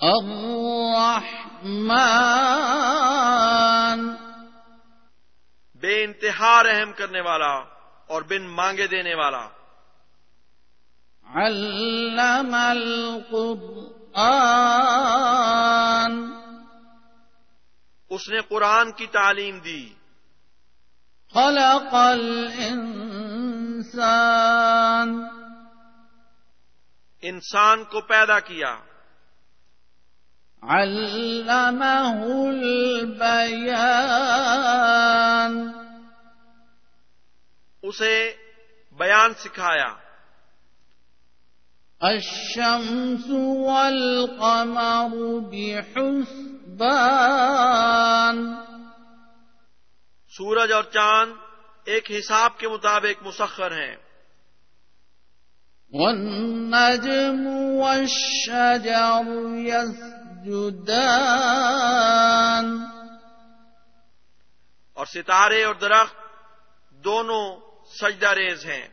الرحمن۔ بے انتہا رحم کرنے والا اور بن مانگے دینے والا۔ علم القرآن۔ اس نے قرآن کی تعلیم دی۔ خلق الانسان۔ انسان کو پیدا کیا۔ علمه البيان۔ اسے بیان سکھایا۔ الشمس والقمر بحسبان۔ سورج اور چاند ایک حساب کے مطابق مسخر ہیں۔ والنجم والشجر يسجدان اور ستارے اور درخت دونوں سجدہ ریز ہیں۔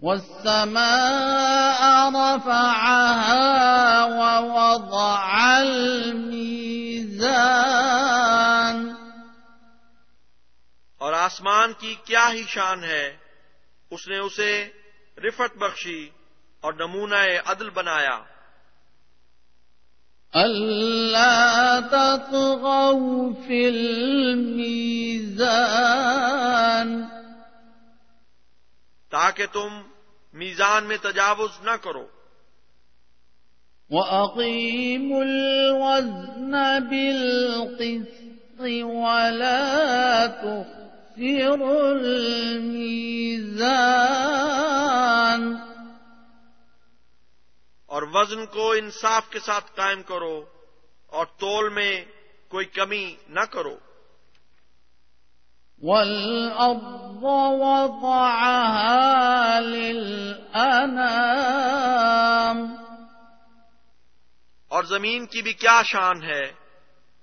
والسماء رفعها ووضع الميزان۔ اور آسمان کی کیا ہی شان ہے اس نے اسے رفت بخشی اور نمونہ عدل بنایا۔ ألا تطغوا في الميزان تاکہ تم میزان میں تجاوز نہ کرو۔ وأقيموا الوزن بالقسط ولا تخسروا الميزان اور وزن کو انصاف کے ساتھ قائم کرو اور تول میں کوئی کمی نہ کرو۔ والأرض وضعها للأنام اور زمین کی بھی کیا شان ہے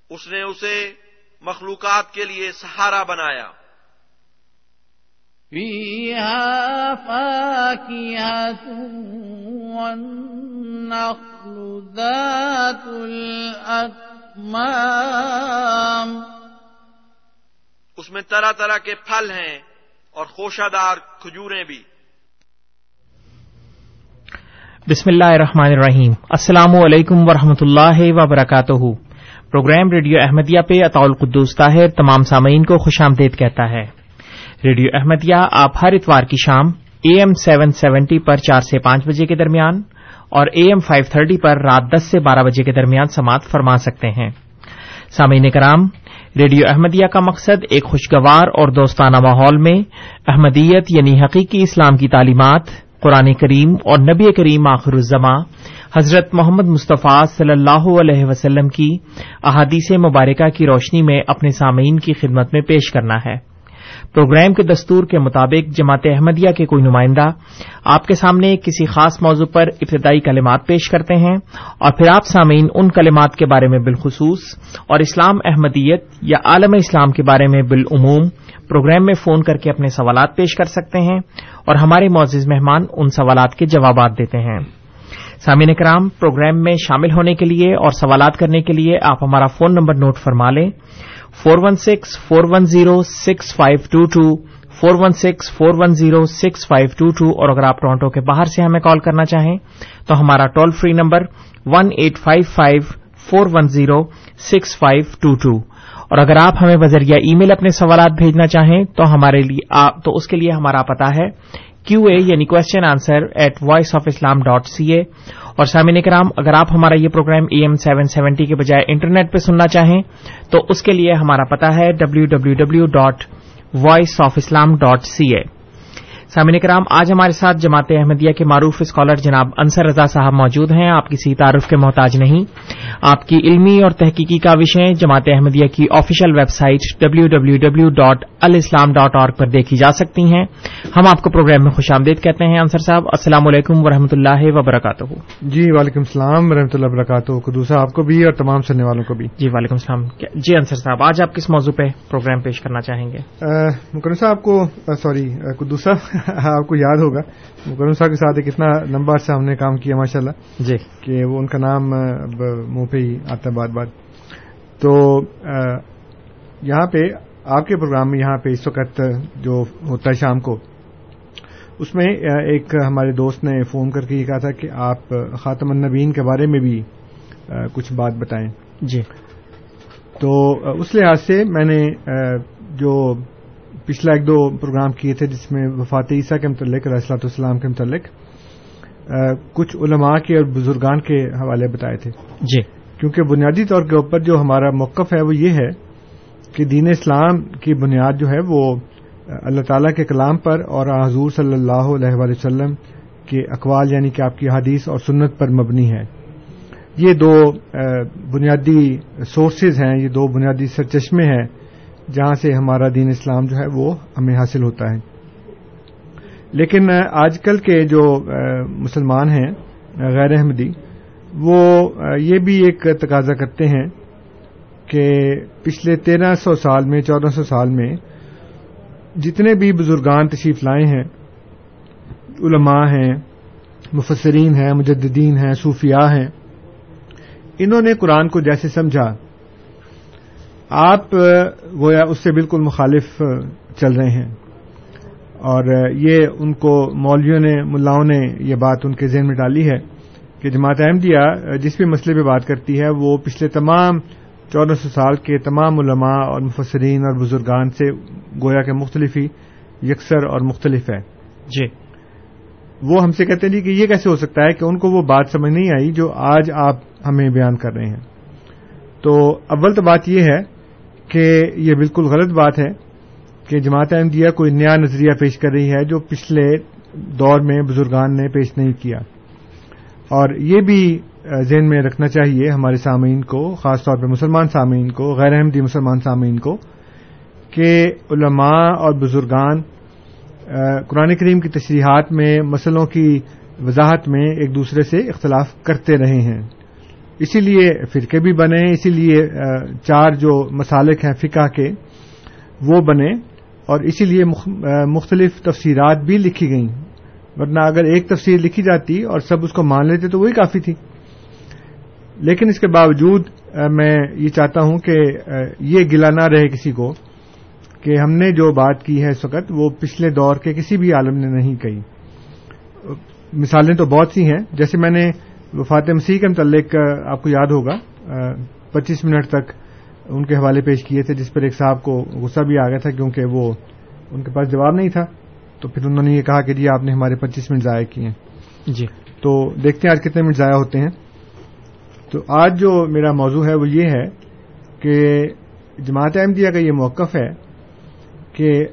اس نے اسے مخلوقات کے لیے سہارا بنایا۔ فيها فاكهة والنخل ذات الأكمام۔ اس میں طرح طرح کے پھل ہیں اور خوشہ دار کھجوریں بھی۔ بسم اللہ الرحمن الرحیم۔ السلام علیکم ورحمۃ اللہ وبرکاتہ۔ پروگرام ریڈیو احمدیہ پہ اطاء القدوس طاہر تمام سامعین کو خوش آمدید کہتا ہے۔ ریڈیو احمدیہ آپ ہر اتوار کی شام اے ایم سیون سیونٹی پر چار سے پانچ بجے کے درمیان اور اے ایم فائیو تھرٹی پر رات دس سے بارہ بجے کے درمیان سماعت فرما سکتے ہیں۔ سامعین کرام، ریڈیو احمدیہ کا مقصد ایک خوشگوار اور دوستانہ ماحول میں احمدیت یعنی حقیقی اسلام کی تعلیمات، قرآن کریم اور نبی کریم آخر الزماں حضرت محمد مصطفیٰ صلی اللہ علیہ وسلم کی احادیث مبارکہ کی روشنی میں اپنے سامعین کی خدمت میں پیش کرنا ہے۔ پروگرام کے دستور کے مطابق جماعت احمدیہ کے کوئی نمائندہ آپ کے سامنے کسی خاص موضوع پر ابتدائی کلمات پیش کرتے ہیں اور پھر آپ سامعین ان کلمات کے بارے میں بالخصوص اور اسلام احمدیت یا عالم اسلام کے بارے میں بالعموم پروگرام میں فون کر کے اپنے سوالات پیش کر سکتے ہیں اور ہمارے معزز مہمان ان سوالات کے جوابات دیتے ہیں۔ سامعین کرام پروگرام میں شامل ہونے کے لیے اور سوالات کرنے کے لیے آپ ہمارا فون نمبر نوٹ فرما لیں۔ Four one six, four one zero, six five two two, four one six, four one zero, six five two two, اور اگر آپ ٹورانٹو کے باہر سے ہمیں کال کرنا چاہیں تو ہمارا toll free number one eight five five, four one zero, six five two two. اور اگر آپ ہمیں بذریعہ ای میل اپنے سوالات بھیجنا چاہیں تو ہمارے لیے تو اس کے لیے ہمارا پتا ہے کیو اے یعنی question answer at voice of Islam dot C A اور سامعین کرام اگر آپ ہمارا یہ program A M seven seventy کے بجائے انٹرنیٹ پہ سننا چاہیں، تو اس کے لیے ہمارا پتا ہے W W W dot voice of Islam dot C A سامعین کرام آج ہمارے ساتھ جماعت احمدیہ کے معروف اسکالر جناب انصر رضا صاحب موجود ہیں۔ آپ کسی تعارف کے محتاج نہیں۔ آپ کی علمی اور تحقیقی کاوشیں جماعت احمدیہ کی official website W W W dot alislam dot org پر دیکھی جا سکتی ہیں۔ ہم آپ کو پروگرام میں خوش آمدید کہتے ہیں انصر صاحب السلام علیکم ورحمۃ اللہ وبرکاتہ۔ جی وعلیکم السلام و رحمۃ اللہ وبرکاتہ قدوسا آپ کو بھی اور تمام سننے والوں کو بھی۔ جی وعلیکم السلام۔ جی انصر صاحب آج آپ کس موضوع پہ پروگرام پیش کرنا چاہیں گے؟ مکرم صاحب کو سوری قدوسا آپ کو یاد ہوگا مکرم صاحب کے ساتھ ایک اتنا لمبا عرصہ ہم نے کام کیا ماشاء اللہ جی۔ کہ وہ ان کا نام منہ پہ ہی آتا ہے بات بات۔ تو یہاں پہ آپ کے پروگرام میں یہاں پہ اس وقت جو ہوتا ہے شام کو اس میں ایک ہمارے دوست نے فون کر کے یہ کہا تھا کہ آپ خاتم النبین کے بارے میں بھی کچھ بات بتائیں۔ جی۔ تو اس لحاظ سے میں نے جو پچھلا ایک دو پروگرام کیے تھے جس میں وفات عیسیٰ کے متعلق علیہ السلاۃ والسلام کے متعلق کچھ علماء کے اور بزرگان کے حوالے بتائے تھے۔ جی۔ کیونکہ بنیادی طور کے اوپر جو ہمارا موقف ہے وہ یہ ہے کہ دین اسلام کی بنیاد جو ہے وہ اللہ تعالیٰ کے کلام پر اور حضور صلی اللہ علیہ وآلہ وسلم کے اقوال یعنی کہ آپ کی حدیث اور سنت پر مبنی ہے۔ یہ دو بنیادی سورسز ہیں یہ دو بنیادی سرچشمے ہیں۔ جہاں سے ہمارا دین اسلام جو ہے وہ ہمیں حاصل ہوتا ہے۔ لیکن آج کل کے جو مسلمان ہیں، غیر احمدی، وہ یہ بھی ایک تقاضا کرتے ہیں کہ پچھلے تیرہ سو سال میں، چودہ سو سال میں جتنے بھی بزرگان تشریف لائے ہیں، علماء ہیں، مفسرین ہیں، مجددین ہیں، صوفیاء ہیں، انہوں نے قرآن کو جیسے سمجھا آپ گویا اس سے بالکل مخالف چل رہے ہیں۔ اور یہ ان کو مولویوں نے ملاؤں نے یہ بات ان کے ذہن میں ڈالی ہے کہ جماعت احمدیہ جس بھی مسئلے پہ بات کرتی ہے وہ پچھلے تمام چودہ سو سال کے تمام علماء اور مفسرین اور بزرگان سے گویا کے مختلف ہی یکسر اور مختلف ہے۔ جی۔ وہ ہم سے کہتے ہیں جی کہ یہ کیسے ہو سکتا ہے کہ ان کو وہ بات سمجھ نہیں آئی جو آج آپ ہمیں بیان کر رہے ہیں۔ تو اول تو بات یہ ہے کہ یہ بالکل غلط بات ہے کہ جماعت احمدیہ کوئی نیا نظریہ پیش کر رہی ہے جو پچھلے دور میں بزرگان نے پیش نہیں کیا۔ اور یہ بھی ذہن میں رکھنا چاہیے ہمارے سامعین کو، خاص طور پہ مسلمان سامعین کو، غیر احمدی مسلمان سامعین کو، کہ علماء اور بزرگان قرآن کریم کی تشریحات میں مسئلوں کی وضاحت میں ایک دوسرے سے اختلاف کرتے رہے ہیں۔ اسی لیے فرقے بھی بنے، اسی لیے چار جو مسالک ہیں فقہ کے، وہ بنے اور اسی لیے مختلف تفسیرات بھی لکھی گئیں۔ ورنہ اگر ایک تفسیر لکھی جاتی اور سب اس کو مان لیتے تو وہی کافی تھی۔ لیکن اس کے باوجود میں یہ چاہتا ہوں کہ یہ گلا نہ رہے کسی کو کہ ہم نے جو بات کی ہے اس وقت، وہ پچھلے دور کے کسی بھی عالم نے نہیں کہی۔ مثالیں تو بہت سی ہیں۔ جیسے میں نے وفات مسیح کے متعلق آپ کو یاد ہوگا پچیس منٹ تک ان کے حوالے پیش کیے تھے جس پر ایک صاحب کو غصہ بھی آ گیا تھا کیونکہ وہ ان کے پاس جواب نہیں تھا۔ تو پھر انہوں نے یہ کہا کہ جی آپ نے ہمارے پچیس منٹ ضائع کیے ہیں۔ جی۔ تو دیکھتے ہیں آج کتنے منٹ ضائع ہوتے ہیں۔ تو آج جو میرا موضوع ہے وہ یہ ہے کہ جماعت احمدیہ کا یہ موقف ہے کہ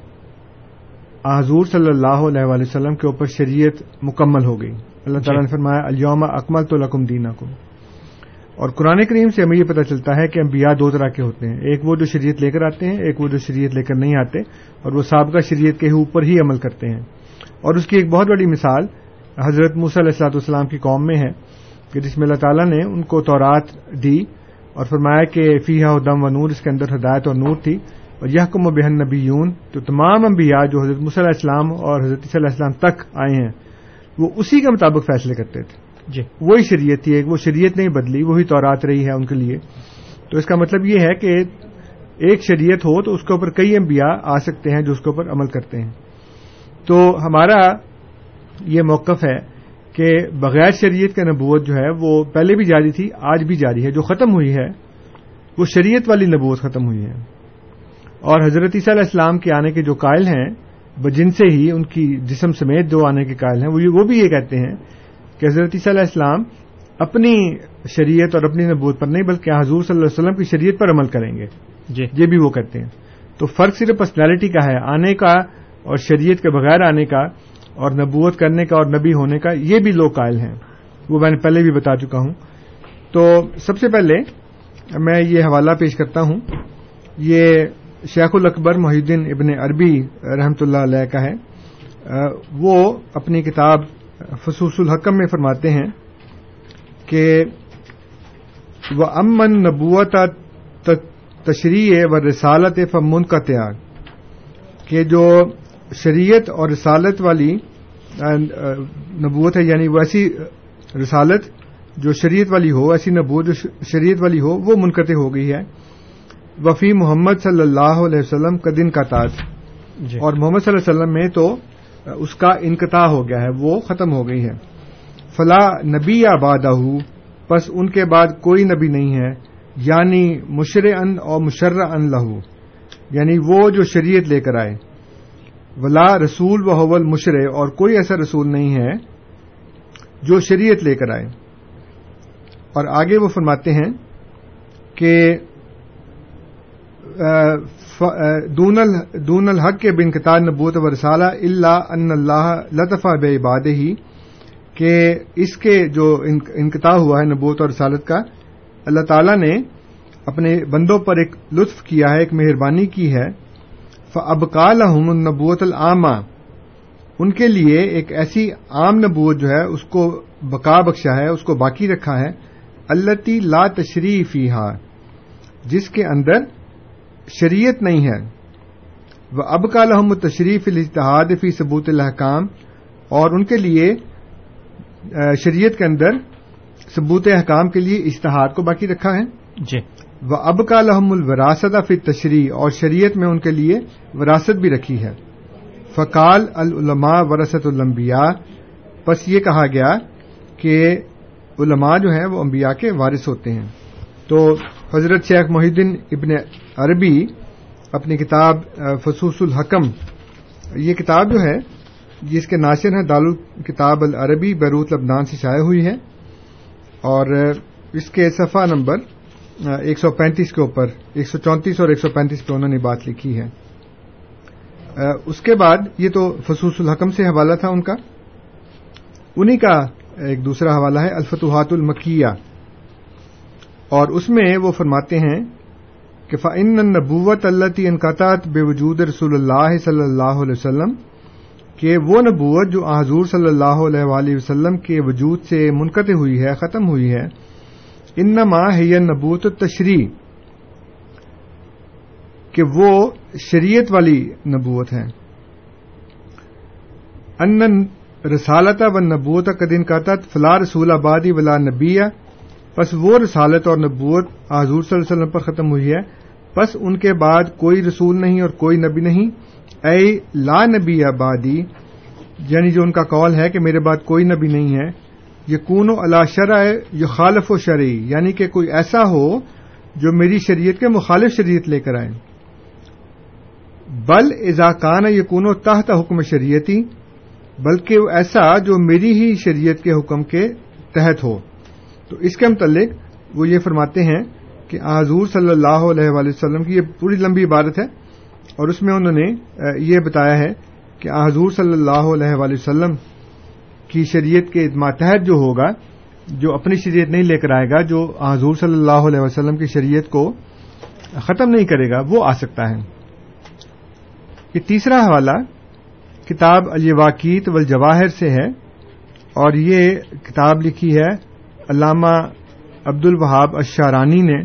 حضور صلی اللہ علیہ وسلم کے اوپر شریعت مکمل ہو گئی۔ اللہ تعالیٰ نے فرمایا الوم اکمل تو لکم دینا کو اور قرآن کریم سے ہمیں یہ پتہ چلتا ہے کہ انبیاء دو طرح کے ہوتے ہیں۔ ایک وہ جو شریعت لے کر آتے ہیں، ایک وہ جو شریعت لے کر نہیں آتے، اور وہ سابقہ شریعت کے اوپر ہی عمل کرتے ہیں۔ اور اس کی ایک بہت بڑی مثال حضرت موسی علیہ السلاط والسلام کی قوم میں ہے، کہ جس میں اللہ تعالیٰ نے ان کو تورات دی اور فرمایا کہ فیحہ دم و نور، اس کے اندر ہدایت اور نور تھی۔ اور یہ حکم و بہن نبی یون تو تمام انبیاء جو حضرت مص علیہ السلام اور حضرت صلی اللہ السلام تک آئے ہیں وہ اسی کے مطابق فیصلے کرتے تھے۔ جی۔ وہی شریعت تھی ایک وہ شریعت نہیں بدلی وہی تورات رہی ہے ان کے لیے۔ تو اس کا مطلب یہ ہے کہ ایک شریعت ہو تو اس کے اوپر کئی انبیاء آ سکتے ہیں جو اس کے اوپر عمل کرتے ہیں۔ تو ہمارا یہ موقف ہے کہ بغیر شریعت کا نبوت جو ہے وہ پہلے بھی جاری تھی آج بھی جاری ہے۔ جو ختم ہوئی ہے وہ شریعت والی نبوت ختم ہوئی ہے۔ اور حضرت عیسیٰ علیہ السلام کے آنے کے جو قائل ہیں جن سے ہی ان کی جسم سمیت جو آنے کے قائل ہیں۔ وہ بھی یہ کہتے ہیں کہ حضرت عیسیٰ علیہ السلام اپنی شریعت اور اپنی نبوت پر نہیں بلکہ حضور صلی اللہ علیہ وسلم کی شریعت پر عمل کریں گے۔ جی۔ یہ بھی وہ کرتے ہیں۔ تو فرق صرف پرسنالٹی کا ہے آنے کا اور شریعت کے بغیر آنے کا اور نبوت کرنے کا اور نبی ہونے کا یہ بھی لوگ قائل ہیں۔ وہ میں نے پہلے بھی بتا چکا ہوں۔ تو سب سے پہلے میں یہ حوالہ پیش کرتا ہوں۔ یہ شیخ الاکبر محی الدین ابن عربی رحمۃ اللہ علیہ کا ہے۔ وہ اپنی کتاب فصوص الحکم میں فرماتے ہیں کہ وہ امن نبوت تشریح و رسالت فمن کا تیار کہ جو شریعت اور رسالت والی نبوت ہے یعنی وہ ایسی رسالت جو شریعت والی ہو ایسی نبوت جو شریعت والی ہو، وہ منقطع ہو گئی ہے۔ وفی محمد صلی اللہ علیہ وسلم کا دن کا تاج۔ جی۔ اور محمد صلی اللہ علیہ وسلم میں تو اس کا انقطاع ہو گیا ہے وہ ختم ہو گئی ہے۔ فلا نبی آباد بس ان کے بعد کوئی نبی نہیں ہے یعنی مشر ان اور مشرہ ان لہو یعنی وہ جو شریعت لے کر آئے۔ ولا رسول و حول مشرے اور کوئی ایسا رسول نہیں ہے جو شریعت لے کر آئے۔ اور آگے وہ فرماتے ہیں کہ دون الحق کے بن قطار نبوت و رسالہ اللہ ان اللہ لطفہ بے عباد ہی کہ اس کے جو انقطاع ہوا ہے نبوت اور رسالت کا، اللہ تعالی نے اپنے بندوں پر ایک لطف کیا ہے، ایک مہربانی کی ہے۔ فبکال النبوت العامہ ان کے لیے ایک ایسی عام نبوت جو ہے، اس کو بقا بخشا ہے، اس کو باقی رکھا ہے۔ اللہ لا تشریفی جس کے اندر شریعت نہیں ہے۔ وہ اب کا لحم تشریف الاتحاد فی ثبوت الحکام اور ان کے لیے شریعت کے اندر ثبوت احکام کے لیے اشتہاد کو باقی رکھا ہے۔ جی۔ وہ اب کا لحم الوراثت فی تشریح اور شریعت میں ان کے لیے وراثت بھی رکھی ہے۔ فقال العلماء ورثت الانبیاء بس یہ کہا گیا کہ علماء جو ہیں وہ انبیاء کے وارث ہوتے ہیں۔ تو حضرت شیخ محی الدین ابن عربی اپنی کتاب فصوص الحکم، یہ کتاب جو ہے یہ اس کے ناشر ہیں دال کتاب العربی، بیروت، لبنان سے شائع ہوئی ہے، اور اس کے صفحہ نمبر ایک سو پینتیس کے اوپر، ایک سو چونتیس اور ایک سو پینتیس پہ انہوں نے بات لکھی ہے۔ اس کے بعد یہ تو فصوص الحکم سے حوالہ تھا ان کا۔ انہی کا ایک دوسرا حوالہ ہے، الفتوحات المکیہ۔ اور اس میں وہ فرماتے ہیں کہ فعن نبوت اللہ انقطعت بے وجود رسول اللہ صلی اللہ علیہ وسلم، کہ وہ نبوت جو حضور صلی اللہ علیہ وآلہ وسلم کے وجود سے منقطع ہوئی ہے، ختم ہوئی ہے، انما ہے نبوت تشریح کہ وہ شریعت والی نبوت ہے۔ ان رسالت و نبوت قدین قطعت فلا رسول آبادی ولا نبیہ بس وہ رسالت اور نبوت حضور صلی اللہ علیہ وسلم پر ختم ہوئی ہے۔ بس ان کے بعد کوئی رسول نہیں اور کوئی نبی نہیں۔ اے لا نبی آبادی یعنی جو ان کا قول ہے کہ میرے بعد کوئی نبی نہیں ہے یقون و اللہ شرع یہ خالف و شرعی یعنی کہ کوئی ایسا ہو جو میری شریعت کے مخالف شریعت لے کر آئے۔ بل اضاکان یقون و تحت حکم شریعتی، بلکہ ایسا جو میری ہی شریعت کے حکم کے تحت ہو۔ تو اس کے متعلق وہ یہ فرماتے ہیں کہ حضور صلی اللہ علیہ وآلہ وسلم کی یہ پوری لمبی عبارت ہے اور اس میں انہوں نے یہ بتایا ہے کہ حضور صلی اللہ علیہ وآلہ وسلم کی شریعت کے ماتحت جو ہوگا، جو اپنی شریعت نہیں لے کر آئے گا، جو حضور صلی اللہ علیہ وسلم کی شریعت کو ختم نہیں کرے گا، وہ آ سکتا ہے۔ یہ تیسرا حوالہ کتاب الواقیت والجواہر سے ہے اور یہ کتاب لکھی ہے علامہ عبد الوہاب اشارانی نے،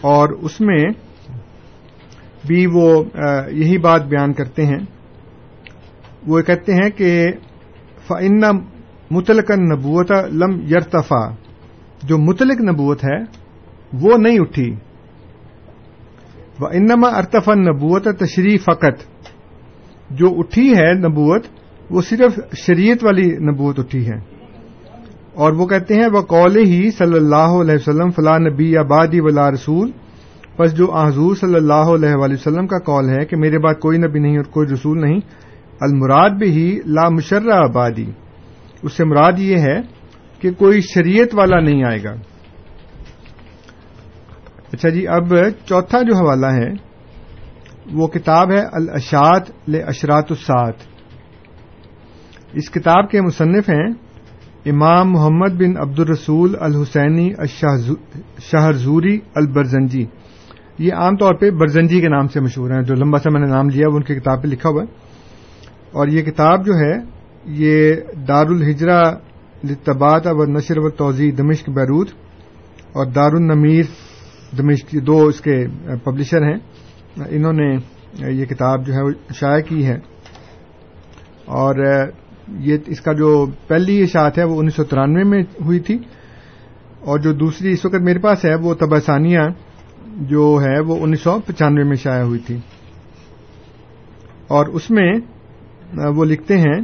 اور اس میں بھی وہ یہی بات بیان کرتے ہیں۔ وہ کہتے ہیں کہ فن متلق نبوت لم یرتفا جو متلق نبوت ہے، وہ نہیں اٹھی۔ و انما ارتفا نبوت تشریح فقط جو اٹھی ہے نبوت، وہ صرف شریعت والی نبوت اٹھی ہے۔ اور وہ کہتے ہیں وہ قول ہی صلی اللہ علیہ وسلم فلاں نبی آبادی ولا رسول۔ بس جو حضور صلی اللہ علیہ وآلہ وسلم کا قول ہے کہ میرے بعد کوئی نبی نہیں اور کوئی رسول نہیں، المراد بھی ہی لا مشرہ آبادی اس سے مراد یہ ہے کہ کوئی شریعت والا نہیں آئے گا۔ اچھا جی اب چوتھا جو حوالہ ہے، وہ کتاب ہے الاشات ل اشرات السات اس کتاب کے مصنف ہیں امام محمد بن عبد الرسول الحسینی شہرزوری البرزنجی۔ یہ عام طور پہ برزنجی کے نام سے مشہور ہیں، جو لمبا سا میں نے نام لیا، وہ ان کی کتاب پہ لکھا ہوا ہے۔ اور یہ کتاب جو ہے، یہ دار الحجرا لطبات و نشر و توضیع دمشق بیروت اور دار النمیر دمشق دو اس کے پبلشر ہیں۔ انہوں نے یہ کتاب جو ہے شائع کی ہے۔ اور یہ اس کا جو پہلی اشاعت ہے وہ انیس سو ترانوے میں ہوئی تھی اور جو دوسری اس وقت میرے پاس ہے وہ تباسانیہ جو ہے وہ انیس سو پچانوے میں شائع ہوئی تھی اور اس میں وہ لکھتے ہیں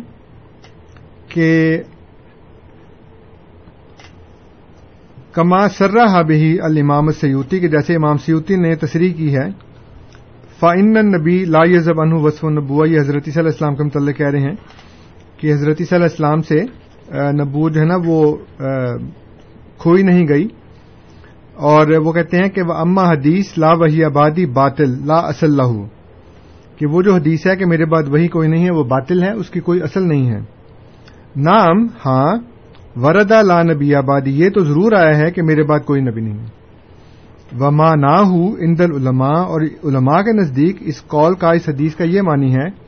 کہ کما سرہ بہی الامام سیوتی کے جیسے امام سیوتی نے تصریح کی ہے فائن نبی لا یزب انہ وصف النبوہ یہ حضرت صلی اللہ السلام کے متعلق کہہ رہے ہیں۔ کہ حضرت صلی اللہ علیہ السلام سے نبوت جو ہے نا، وہ کھوئی نہیں گئی۔ اور وہ کہتے ہیں کہ وہ اما حدیث لا وہی آبادی باطل، لا اصل لہو کہ وہ جو حدیث ہے کہ میرے بعد وہی کوئی نہیں ہے، وہ باطل ہے، اس کی کوئی اصل نہیں ہے۔ نام ہاں وردا لا نبی آبادی، یہ تو ضرور آیا ہے کہ میرے بعد کوئی نبی نہیں ہے۔ وما نہ ہوں اندل علماء اور علماء کے نزدیک اس قول کا، اس حدیث کا یہ معنی ہے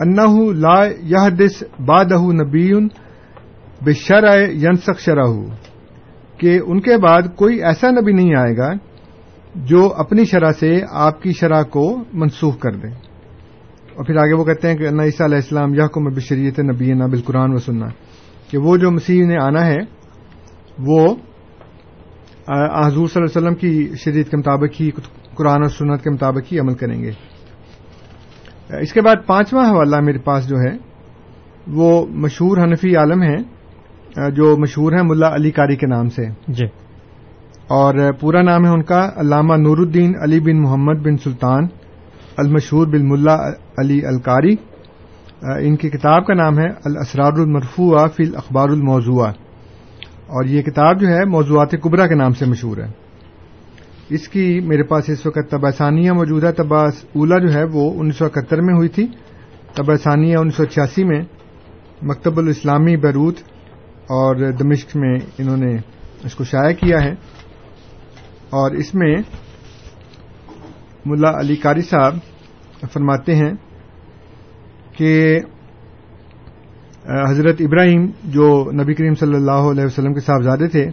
انہ لا یہ دس بادہ نبی بشرع ینسخ شرح کہ ان کے بعد کوئی ایسا نبی نہیں آئے گا جو اپنی شرح سے آپ کی شرح کو منسوخ کر دے۔ اور پھر آگے وہ کہتے ہیں کہ اللہ عیسیٰ علیہ السلام یا کو بشریت نبی نہ بالقرآن و سننا کہ وہ جو مسیح نے آنا ہے، وہ حضور صلی اللہ علیہ وسلم کی شریعت کے مطابق ہی، قرآن اور سنت کے مطابق ہی عمل کریں گے۔ اس کے بعد پانچواں حوالہ میرے پاس جو ہے وہ مشہور حنفی عالم ہیں جو مشہور ہیں ملا علی کاری کے نام سے۔ جی۔ اور پورا نام ہے ان کا علامہ نور الدین علی بن محمد بن سلطان المشہور بن ملا علی الکاری ان کی کتاب کا نام ہے الاسرار المرفوع فی الاخبار الموضوع اور یہ کتاب جو ہے موضوعات قبرا کے نام سے مشہور ہے۔ اس کی میرے پاس اس وقت تباسانیہ موجود ہے تباس اولا جو ہے وہ انیس سو اکہتر میں ہوئی تھی۔ تباسانیہ انیس سو چھیاسی میں مکتب الاسلامی بیروت اور دمشق میں انہوں نے اس کو شائع کیا ہے۔ اور اس میں ملا علی کاری صاحب فرماتے ہیں کہ حضرت ابراہیم جو نبی کریم صلی اللہ علیہ وسلم کے صاحبزادے تھے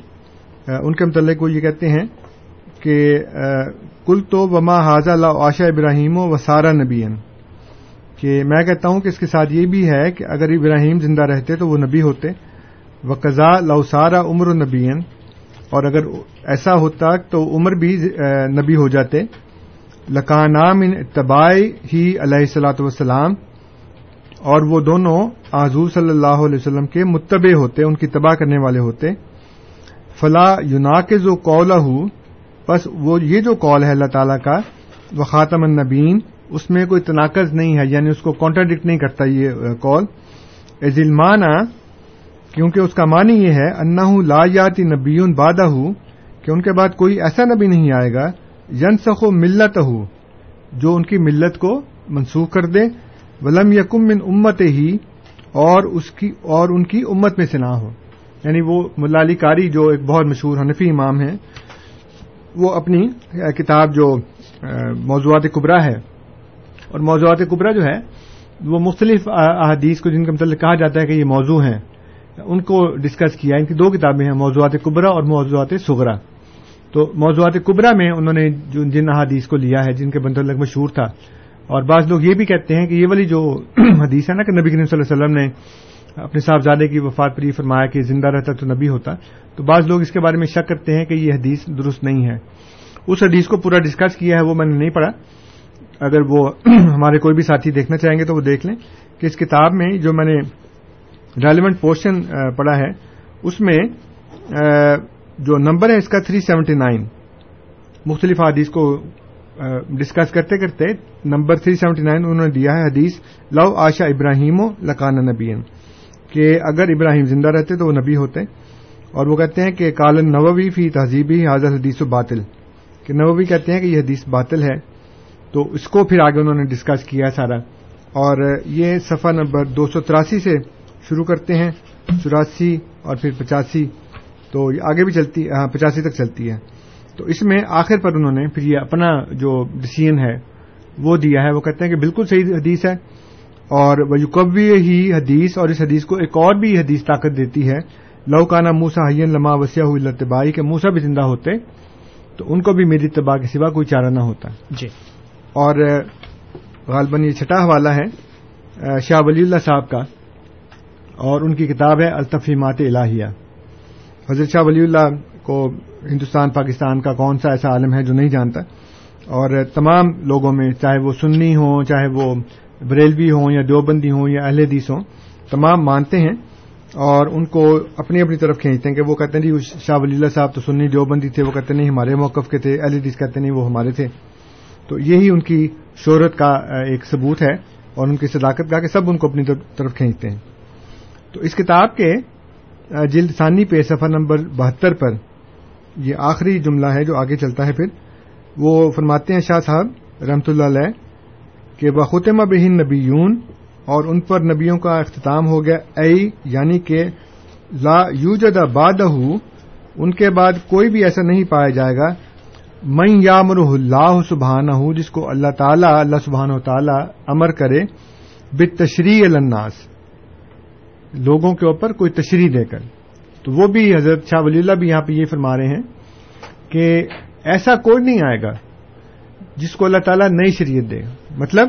ان کے متعلق وہ یہ کہتے ہیں کہ کل تو وما حاضہ اللہ عاشا ابراہیم و وسارا نبین کہ میں کہتا ہوں کہ اس کے ساتھ یہ بھی ہے کہ اگر ابراہیم زندہ رہتے تو وہ نبی ہوتے۔ و قزا لوسارا عمر نبین اور اگر ایسا ہوتا تو عمر بھی نبی ہو جاتے۔ لکانام ان اتباع ہی علیہ السلاۃ وسلام اور وہ دونوں حضور صلی اللہ علیہ وسلم کے متبع ہوتے، ان کی تباہ کرنے والے ہوتے۔ فلا یوناکز و قول بس وہ یہ جو قول ہے اللہ تعالی کا، وہ خاتم النبین اس میں کوئی تناقض نہیں ہے یعنی اس کو کانٹراڈکٹ نہیں کرتا یہ قول ازلمانہ کیونکہ اس کا معنی یہ ہے انہ لا یاتی نبی بادہ کہ ان کے بعد کوئی ایسا نبی نہیں آئے گا ین سخ و ملت جو ان کی ملت کو منسوخ کر دے، ولم یکم من امت ہی اور اس کی، اور ان کی امت میں سے نہ ہو۔ یعنی وہ ملالی کاری جو ایک بہت مشہور حنفی امام ہیں وہ اپنی کتاب جو موضوعات قبرا ہے، اور موضوعات قبرا جو ہے، وہ مختلف احادیث کو جن کے متعلق کہا جاتا ہے کہ یہ موضوع ہیں، ان کو ڈسکس کیا ان کی دو کتابیں ہیں، موضوعات قبرا اور موضوعات سغرا تو موضوعات قبرا میں انہوں نے جن احادیث کو لیا ہے، جن کے متعلق مشہور تھا، اور بعض لوگ یہ بھی کہتے ہیں کہ یہ والی جو حدیث ہے نا کہ نبی کریم صلی اللہ علیہ وسلم نے اپنے صاحبزادے کی وفات پر یہ فرمایا کہ زندہ رہتا تو نبی ہوتا، تو بعض لوگ اس کے بارے میں شک کرتے ہیں کہ یہ حدیث درست نہیں ہے۔ اس حدیث کو پورا ڈسکس کیا ہے، وہ میں نے نہیں پڑھا۔ اگر وہ ہمارے کوئی بھی ساتھی دیکھنا چاہیں گے تو وہ دیکھ لیں کہ اس کتاب میں جو میں نے ریلیونٹ پورشن پڑھا ہے، اس میں جو نمبر ہے اس کا 379 مختلف حدیث کو ڈسکس کرتے کرتے نمبر 379 انہوں نے دیا ہے حدیث، لو آشا ابراہیم و لکان نبین کہ اگر ابراہیم زندہ رہتے تو وہ نبی ہوتے اور وہ کہتے ہیں کہ کالن نووی فی تہذیبی حاضر حدیث و باطل کہ نووی کہتے ہیں کہ یہ حدیث باطل ہے تو اس کو پھر آگے انہوں نے ڈسکس کیا سارا اور یہ صفحہ نمبر دو سو تراسی سے شروع کرتے ہیں، چوراسی اور پھر پچاسی تو یہ آگے بھی چلتی ہاں پچاسی تک چلتی ہے۔ تو اس میں آخر پر انہوں نے پھر یہ اپنا جو ڈسیزن ہے وہ دیا ہے، وہ کہتے ہیں کہ بالکل صحیح حدیث ہے۔ اور وہ یوکوی ہی حدیث اور اس حدیث کو ایک اور بھی حدیث طاقت دیتی ہے۔ لو کانا موسا حین لما وسیع ہوئی التبائی کہ موسا بھی زندہ ہوتے تو ان کو بھی میری اتباع کے سوا کوئی چارہ نہ ہوتا۔ جی۔ اور غالباً یہ چھٹا حوالہ ہے شاہ ولی اللہ صاحب کا اور ان کی کتاب ہے التفیمات الہیہ۔ حضرت شاہ ولی اللہ کو ہندوستان پاکستان کا کون سا ایسا عالم ہے جو نہیں جانتا؟ اور تمام لوگوں میں چاہے وہ سنی ہوں چاہے وہ بریلوی ہوں یا دیوبندی ہوں یا اہل حدیث ہوں، تمام مانتے ہیں اور ان کو اپنی اپنی طرف کھینچتے ہیں کہ وہ کہتے ہیں جی شاہ ولی اللہ صاحب تو سنی دیوبندی تھے، وہ کہتے نہیں، ہمارے موقف کے تھے، اہل حدیث کہتے نہیں، وہ ہمارے تھے۔ تو یہی ان کی شہرت کا ایک ثبوت ہے اور ان کی صداقت کا کہ سب ان کو اپنی طرف کھینچتے ہیں۔ تو اس کتاب کے جلد ثانی پہ سفر نمبر بہتر پر یہ آخری جملہ ہے جو آگے چلتا ہے پھر۔ وہ فرماتے ہیں شاہ صاحب رحمت اللہ علیہ کہ بخوتمہ بہن نبیون اور ان پر نبیوں کا اختتام ہو گیا۔ اے یعنی کہ لا یوجد بادہ ان کے بعد کوئی بھی ایسا نہیں پایا جائے گا۔ میں یامر اللہ سبحانہ ہوں جس کو اللہ تعالی، اللہ سبحانہ و تعالی امر کرے بت تشریح الناس۔ لوگوں کے اوپر کوئی تشریح دے کر۔ تو وہ بھی حضرت شاہ ولی اللہ بھی یہاں پہ یہ فرما رہے ہیں کہ ایسا کوئی نہیں آئے گا جس کو اللہ تعالیٰ نئی شریعت دے۔ مطلب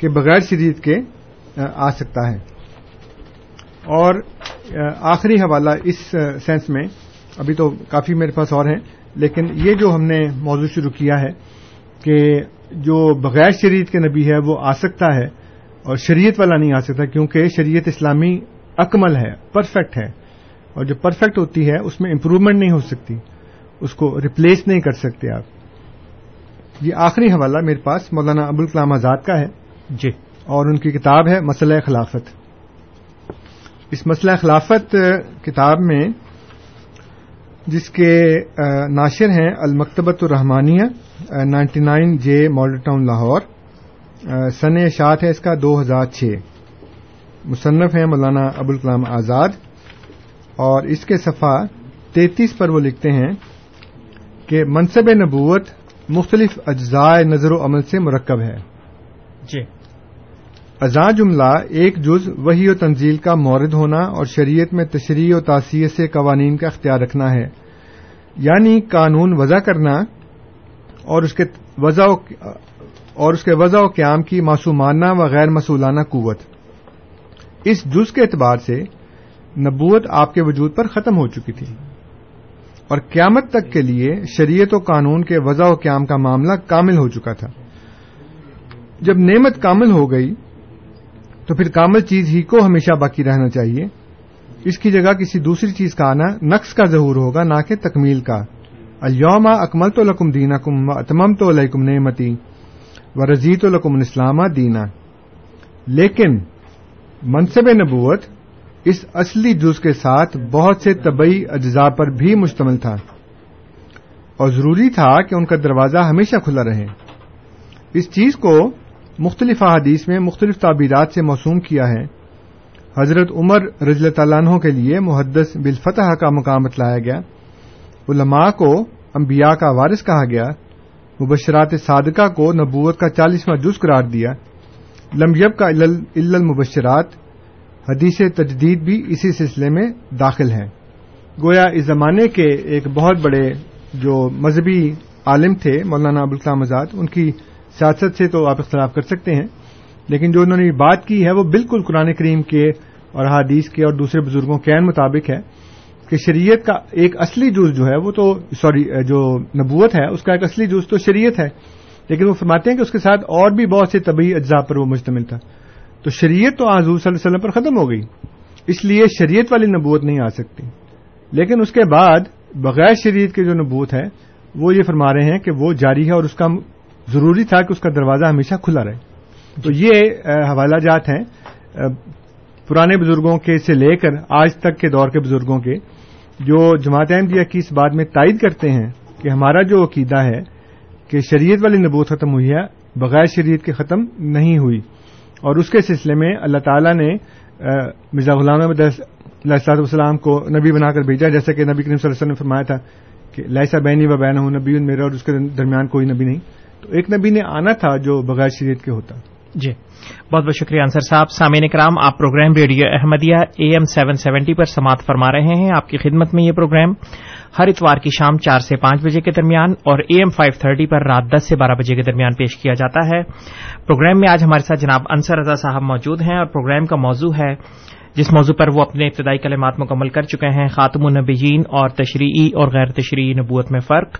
کہ بغیر شریعت کے، آ سکتا ہے۔ اور آخری حوالہ اس سینس میں، ابھی تو کافی میرے پاس اور ہیں، لیکن یہ جو ہم نے موضوع شروع کیا ہے کہ جو بغیر شریعت کے نبی ہے، وہ آ سکتا ہے، اور شریعت والا نہیں آ سکتا، کیونکہ شریعت اسلامی اکمل ہے پرفیکٹ ہے۔ اور جو پرفیکٹ ہوتی ہے، اس میں امپروومنٹ نہیں ہو سکتی، اس کو ریپلیس نہیں کر سکتے آپ۔ یہ آخری حوالہ میرے پاس مولانا ابوالکلام آزاد کا ہے۔ جی۔ اور ان کی کتاب ہے مسئلہ خلافت۔ اس مسئلہ خلافت کتاب میں جس کے ناشر ہیں Almaktabat Alrahmaniya ninety nine J Model Town Lahore سن اشاعت ہے اس کا دو ہزار چھ۔ مصنف ہیں مولانا ابوالکلام آزاد۔ اور اس کے صفحہ تینتیس پر وہ لکھتے ہیں کہ منصب نبوت مختلف اجزاء نظر و عمل سے مرکب ہے جی۔ ازاں جملہ ایک جز وہی و تنزیل کا مورد ہونا اور شریعت میں تشریح و تاثیر سے قوانین کا اختیار رکھنا ہے۔ یعنی قانون وضع کرنا اور اس کے وضع اور اس کے وضع و قیام کی معصومانہ و غیر مسولانہ قوت۔ اس جز کے اعتبار سے نبوت آپ کے وجود پر ختم ہو چکی تھی۔ اور قیامت تک کے لیے شریعت و قانون کے وضع و قیام کا معاملہ کامل ہو چکا تھا۔ جب نعمت کامل ہو گئی، تو پھر کامل چیز ہی کو ہمیشہ باقی رہنا چاہیے۔ اس کی جگہ کسی دوسری چیز کا آنا نقص کا ظہور ہوگا، نہ کہ تکمیل کا۔ الوما اکمل تو لکم دینا کم اتمم تو علیکم نعمتی و رضی تو لکم اسلامہ دینا۔ لیکن منصب نبوت اس اصلی جز کے ساتھ بہت سے طبی اجزاء پر بھی مشتمل تھا۔ اور ضروری تھا کہ ان کا دروازہ ہمیشہ کھلا رہے۔ اس چیز کو مختلف احادیث میں مختلف تعبیرات سے موسوم کیا ہے۔ حضرت عمر رضی تعالیٰ عنہ کے لیے محدث بالفتح کا مقام بتلایا گیا۔ علماء کو انبیاء کا وارث کہا گیا۔ مبشرات صادقہ کو نبوت کا چالیسواں جز قرار دیا۔ لمبیب کا المبشرات۔ حدیث تجدید بھی اسی سلسلے میں داخل ہے گویا اس زمانے کے ایک بہت بڑے جو مذہبی عالم تھے، مولانا ابوالکلام آزاد، ان کی سیاست سے تو آپ اختلاف کر سکتے ہیں، لیکن جو انہوں نے بات کی ہے وہ بالکل قرآن کریم کے اور حادیث کے اور دوسرے بزرگوں کے عین مطابق ہے کہ شریعت کا ایک اصلی جز جو ہے وہ تو، سوری، جو نبوت ہے، اس کا ایک اصلی جز تو شریعت ہے، لیکن وہ فرماتے ہیں کہ اس کے ساتھ اور بھی بہت سے طبی اجزاء پر وہ مشتمل تھا۔ تو شریعت تو حضور صلی اللہ علیہ وسلم پر ختم ہو گئی۔ اس لیے شریعت والی نبوت نہیں آ سکتی۔ لیکن اس کے بعد بغیر شریعت کی جو نبوت ہے وہ یہ فرما رہے ہیں کہ وہ جاری ہے اور اس کا ضروری تھا کہ اس کا دروازہ ہمیشہ کھلا رہے۔ تو یہ حوالہ جات ہیں پرانے بزرگوں کے سے لے کر آج تک کے دور کے بزرگوں کے جو جماعت احمدیہ کی اس بات میں تائید کرتے ہیں کہ ہمارا جو عقیدہ ہے کہ شریعت والی نبوت ختم ہوئی ہے بغیر شریعت کے ختم نہیں ہوئی۔ اور اس کے سلسلے میں اللہ تعالیٰ نے مرزا غلام احمد علیہ والسلام کو نبی بنا کر بھیجا جیسے کہ نبی کریم صلی اللہ علیہ وسلم نے فرمایا تھا کہ لائسا بینی و بین ہوں نبی میرا اور اس کے درمیان کوئی نبی نہیں۔ تو ایک نبی نے آنا تھا جو بغیر شریعت کے ہوتا۔ جی۔ بہت بہت شکریہ انصر صاحب۔ سامعین کرام، آپ program radio Ahmadiyya A M seven seventy پر سماعت فرما رہے ہیں۔ آپ کی خدمت میں یہ پروگرام۔ ہر اتوار کی شام چار سے پانچ بجے کے درمیان اور اے ایم فائیو تھرٹی پر رات دس سے بارہ بجے کے درمیان پیش کیا جاتا ہے۔ پروگرام میں آج ہمارے ساتھ جناب انصر رضا صاحب موجود ہیں اور پروگرام کا موضوع ہے جس موضوع پر وہ اپنے ابتدائی کلمات مکمل کر چکے ہیں، خاتم النبیین اور تشریعی اور غیر تشریعی نبوت میں فرق۔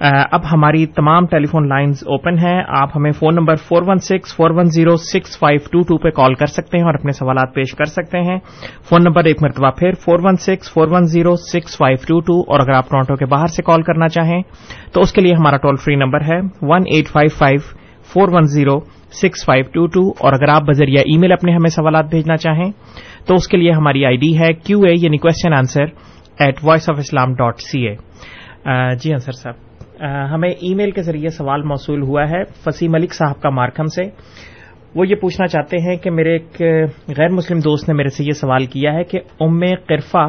اب ہماری تمام ٹیلی فون لائنز اوپن ہیں۔ آپ ہمیں phone number four one six, four one zero six, five two two پہ کال کر سکتے ہیں اور اپنے سوالات پیش کر سکتے ہیں۔ فون نمبر ایک مرتبہ پھر four one six, four one zero six, five two two اور اگر آپ ٹورانٹو کے باہر سے کال کرنا چاہیں تو اس کے لیے ہمارا ٹول فری نمبر ہے one eight five five, four one zero six, five two two اور اگر آپ بذریعہ ای میل اپنے ہمیں سوالات بھیجنا چاہیں تو اس کے لیے ہماری آئی ڈی ہے کیو اے یعنی question answer at voice of Islam dot C A جی انصر صاحب۔ ہمیں ای میل کے ذریعے سوال موصول ہوا ہے فصیح ملک صاحب کا مارکم سے۔ وہ یہ پوچھنا چاہتے ہیں کہ میرے ایک غیر مسلم دوست نے میرے سے یہ سوال کیا ہے کہ ام قرفہ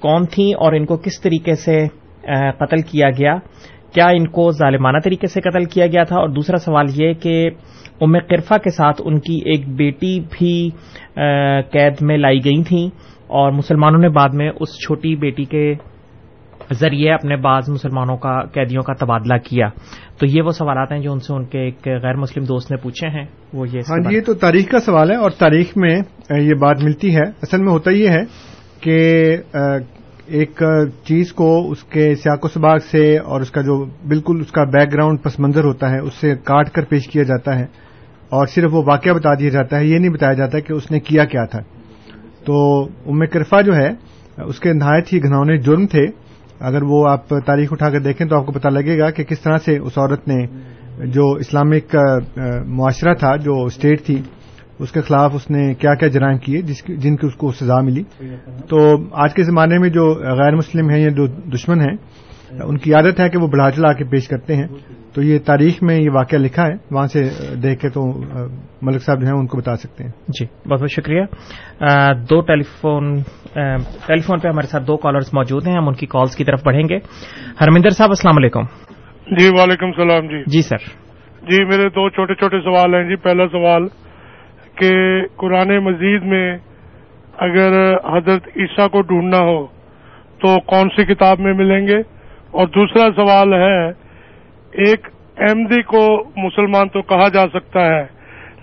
کون تھیں اور ان کو کس طریقے سے قتل کیا گیا؟ کیا ان کو ظالمانہ طریقے سے قتل کیا گیا تھا؟ اور دوسرا سوال یہ کہ ام قرفہ کے ساتھ ان کی ایک بیٹی بھی قید میں لائی گئی تھیں اور مسلمانوں نے بعد میں اس چھوٹی بیٹی کے ذریعے اپنے بعض مسلمانوں کا قیدیوں کا تبادلہ کیا۔ تو یہ وہ سوالات ہیں جو ان سے ان کے ایک غیر مسلم دوست نے پوچھے ہیں۔ وہ یہ ہاں جی یہ تو تاریخ کا سوال ہے اور تاریخ میں یہ بات ملتی ہے۔ اصل میں ہوتا یہ ہے کہ ایک چیز کو اس کے سیاق و سباق سے اور اس کا جو بالکل اس کا بیک گراؤنڈ پس منظر ہوتا ہے اس سے کاٹ کر پیش کیا جاتا ہے۔ اور صرف وہ واقعہ بتا دیا جاتا ہے یہ نہیں بتایا جاتا کہ اس نے کیا کیا تھا۔ تو ام کرفا جو ہے اس کے نہایت ہی گھنونے جرم تھے۔ اگر وہ آپ تاریخ اٹھا کر دیکھیں تو آپ کو پتہ لگے گا کہ کس طرح سے اس عورت نے جو اسلامک معاشرہ تھا، جو اسٹیٹ تھی، اس کے خلاف اس نے کیا کیا جرائم کیے جن کی اس کو سزا ملی۔ تو آج کے زمانے میں جو غیر مسلم ہیں یا جو دشمن ہیں ان کی عادت ہے کہ وہ بڑھا چلا کے پیش کرتے ہیں۔ تو یہ تاریخ میں یہ واقعہ لکھا ہے۔ وہاں سے دیکھ کے تو ملک صاحب جو ہیں ان کو بتا سکتے ہیں۔ جی بہت بہت شکریہ۔ دو ٹیلی فون ٹیلی فون پہ ہمارے ساتھ دو کالرز موجود ہیں۔ ہم ان کی کالز کی طرف بڑھیں گے۔ ہرمندر صاحب السلام علیکم۔ جی وعلیکم السلام جی۔ جی سر۔ جی میرے دو چھوٹے چھوٹے سوال ہیں۔ جی پہلا سوال کہ قرآن مزید میں اگر حضرت عیسیٰ کو ڈھونڈنا ہو تو کون سی کتاب میں ملیں گے؟ اور دوسرا سوال ہے ایک احمدی کو مسلمان تو کہا جا سکتا ہے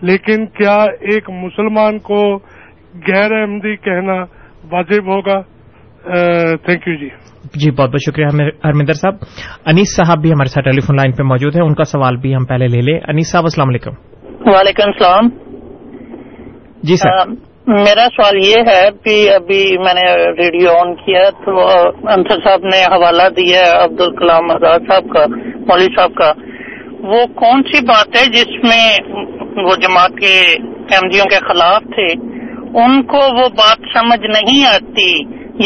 لیکن کیا ایک مسلمان کو غیر احمدی کہنا واجب ہوگا؟ تھینک یو جی۔ جی بہت بہت شکریہ ہرمندر صاحب۔ انیس صاحب بھی ہمارے ساتھ ٹیلی فون لائن پہ موجود ہیں ان کا سوال بھی ہم پہلے لے لیں۔ انیس صاحب السلام علیکم۔ وعلیکم السلام۔ جی سر۔ میرا سوال یہ ہے کہ ابھی میں نے ریڈیو آن کیا تو انصر صاحب نے حوالہ دیا ہے عبد الکلام آزاد صاحب کا، مولوی صاحب کا۔ وہ کون سی بات ہے جس میں وہ جماعت کے ایم جیوں کے خلاف تھے؟ ان کو وہ بات سمجھ نہیں آتی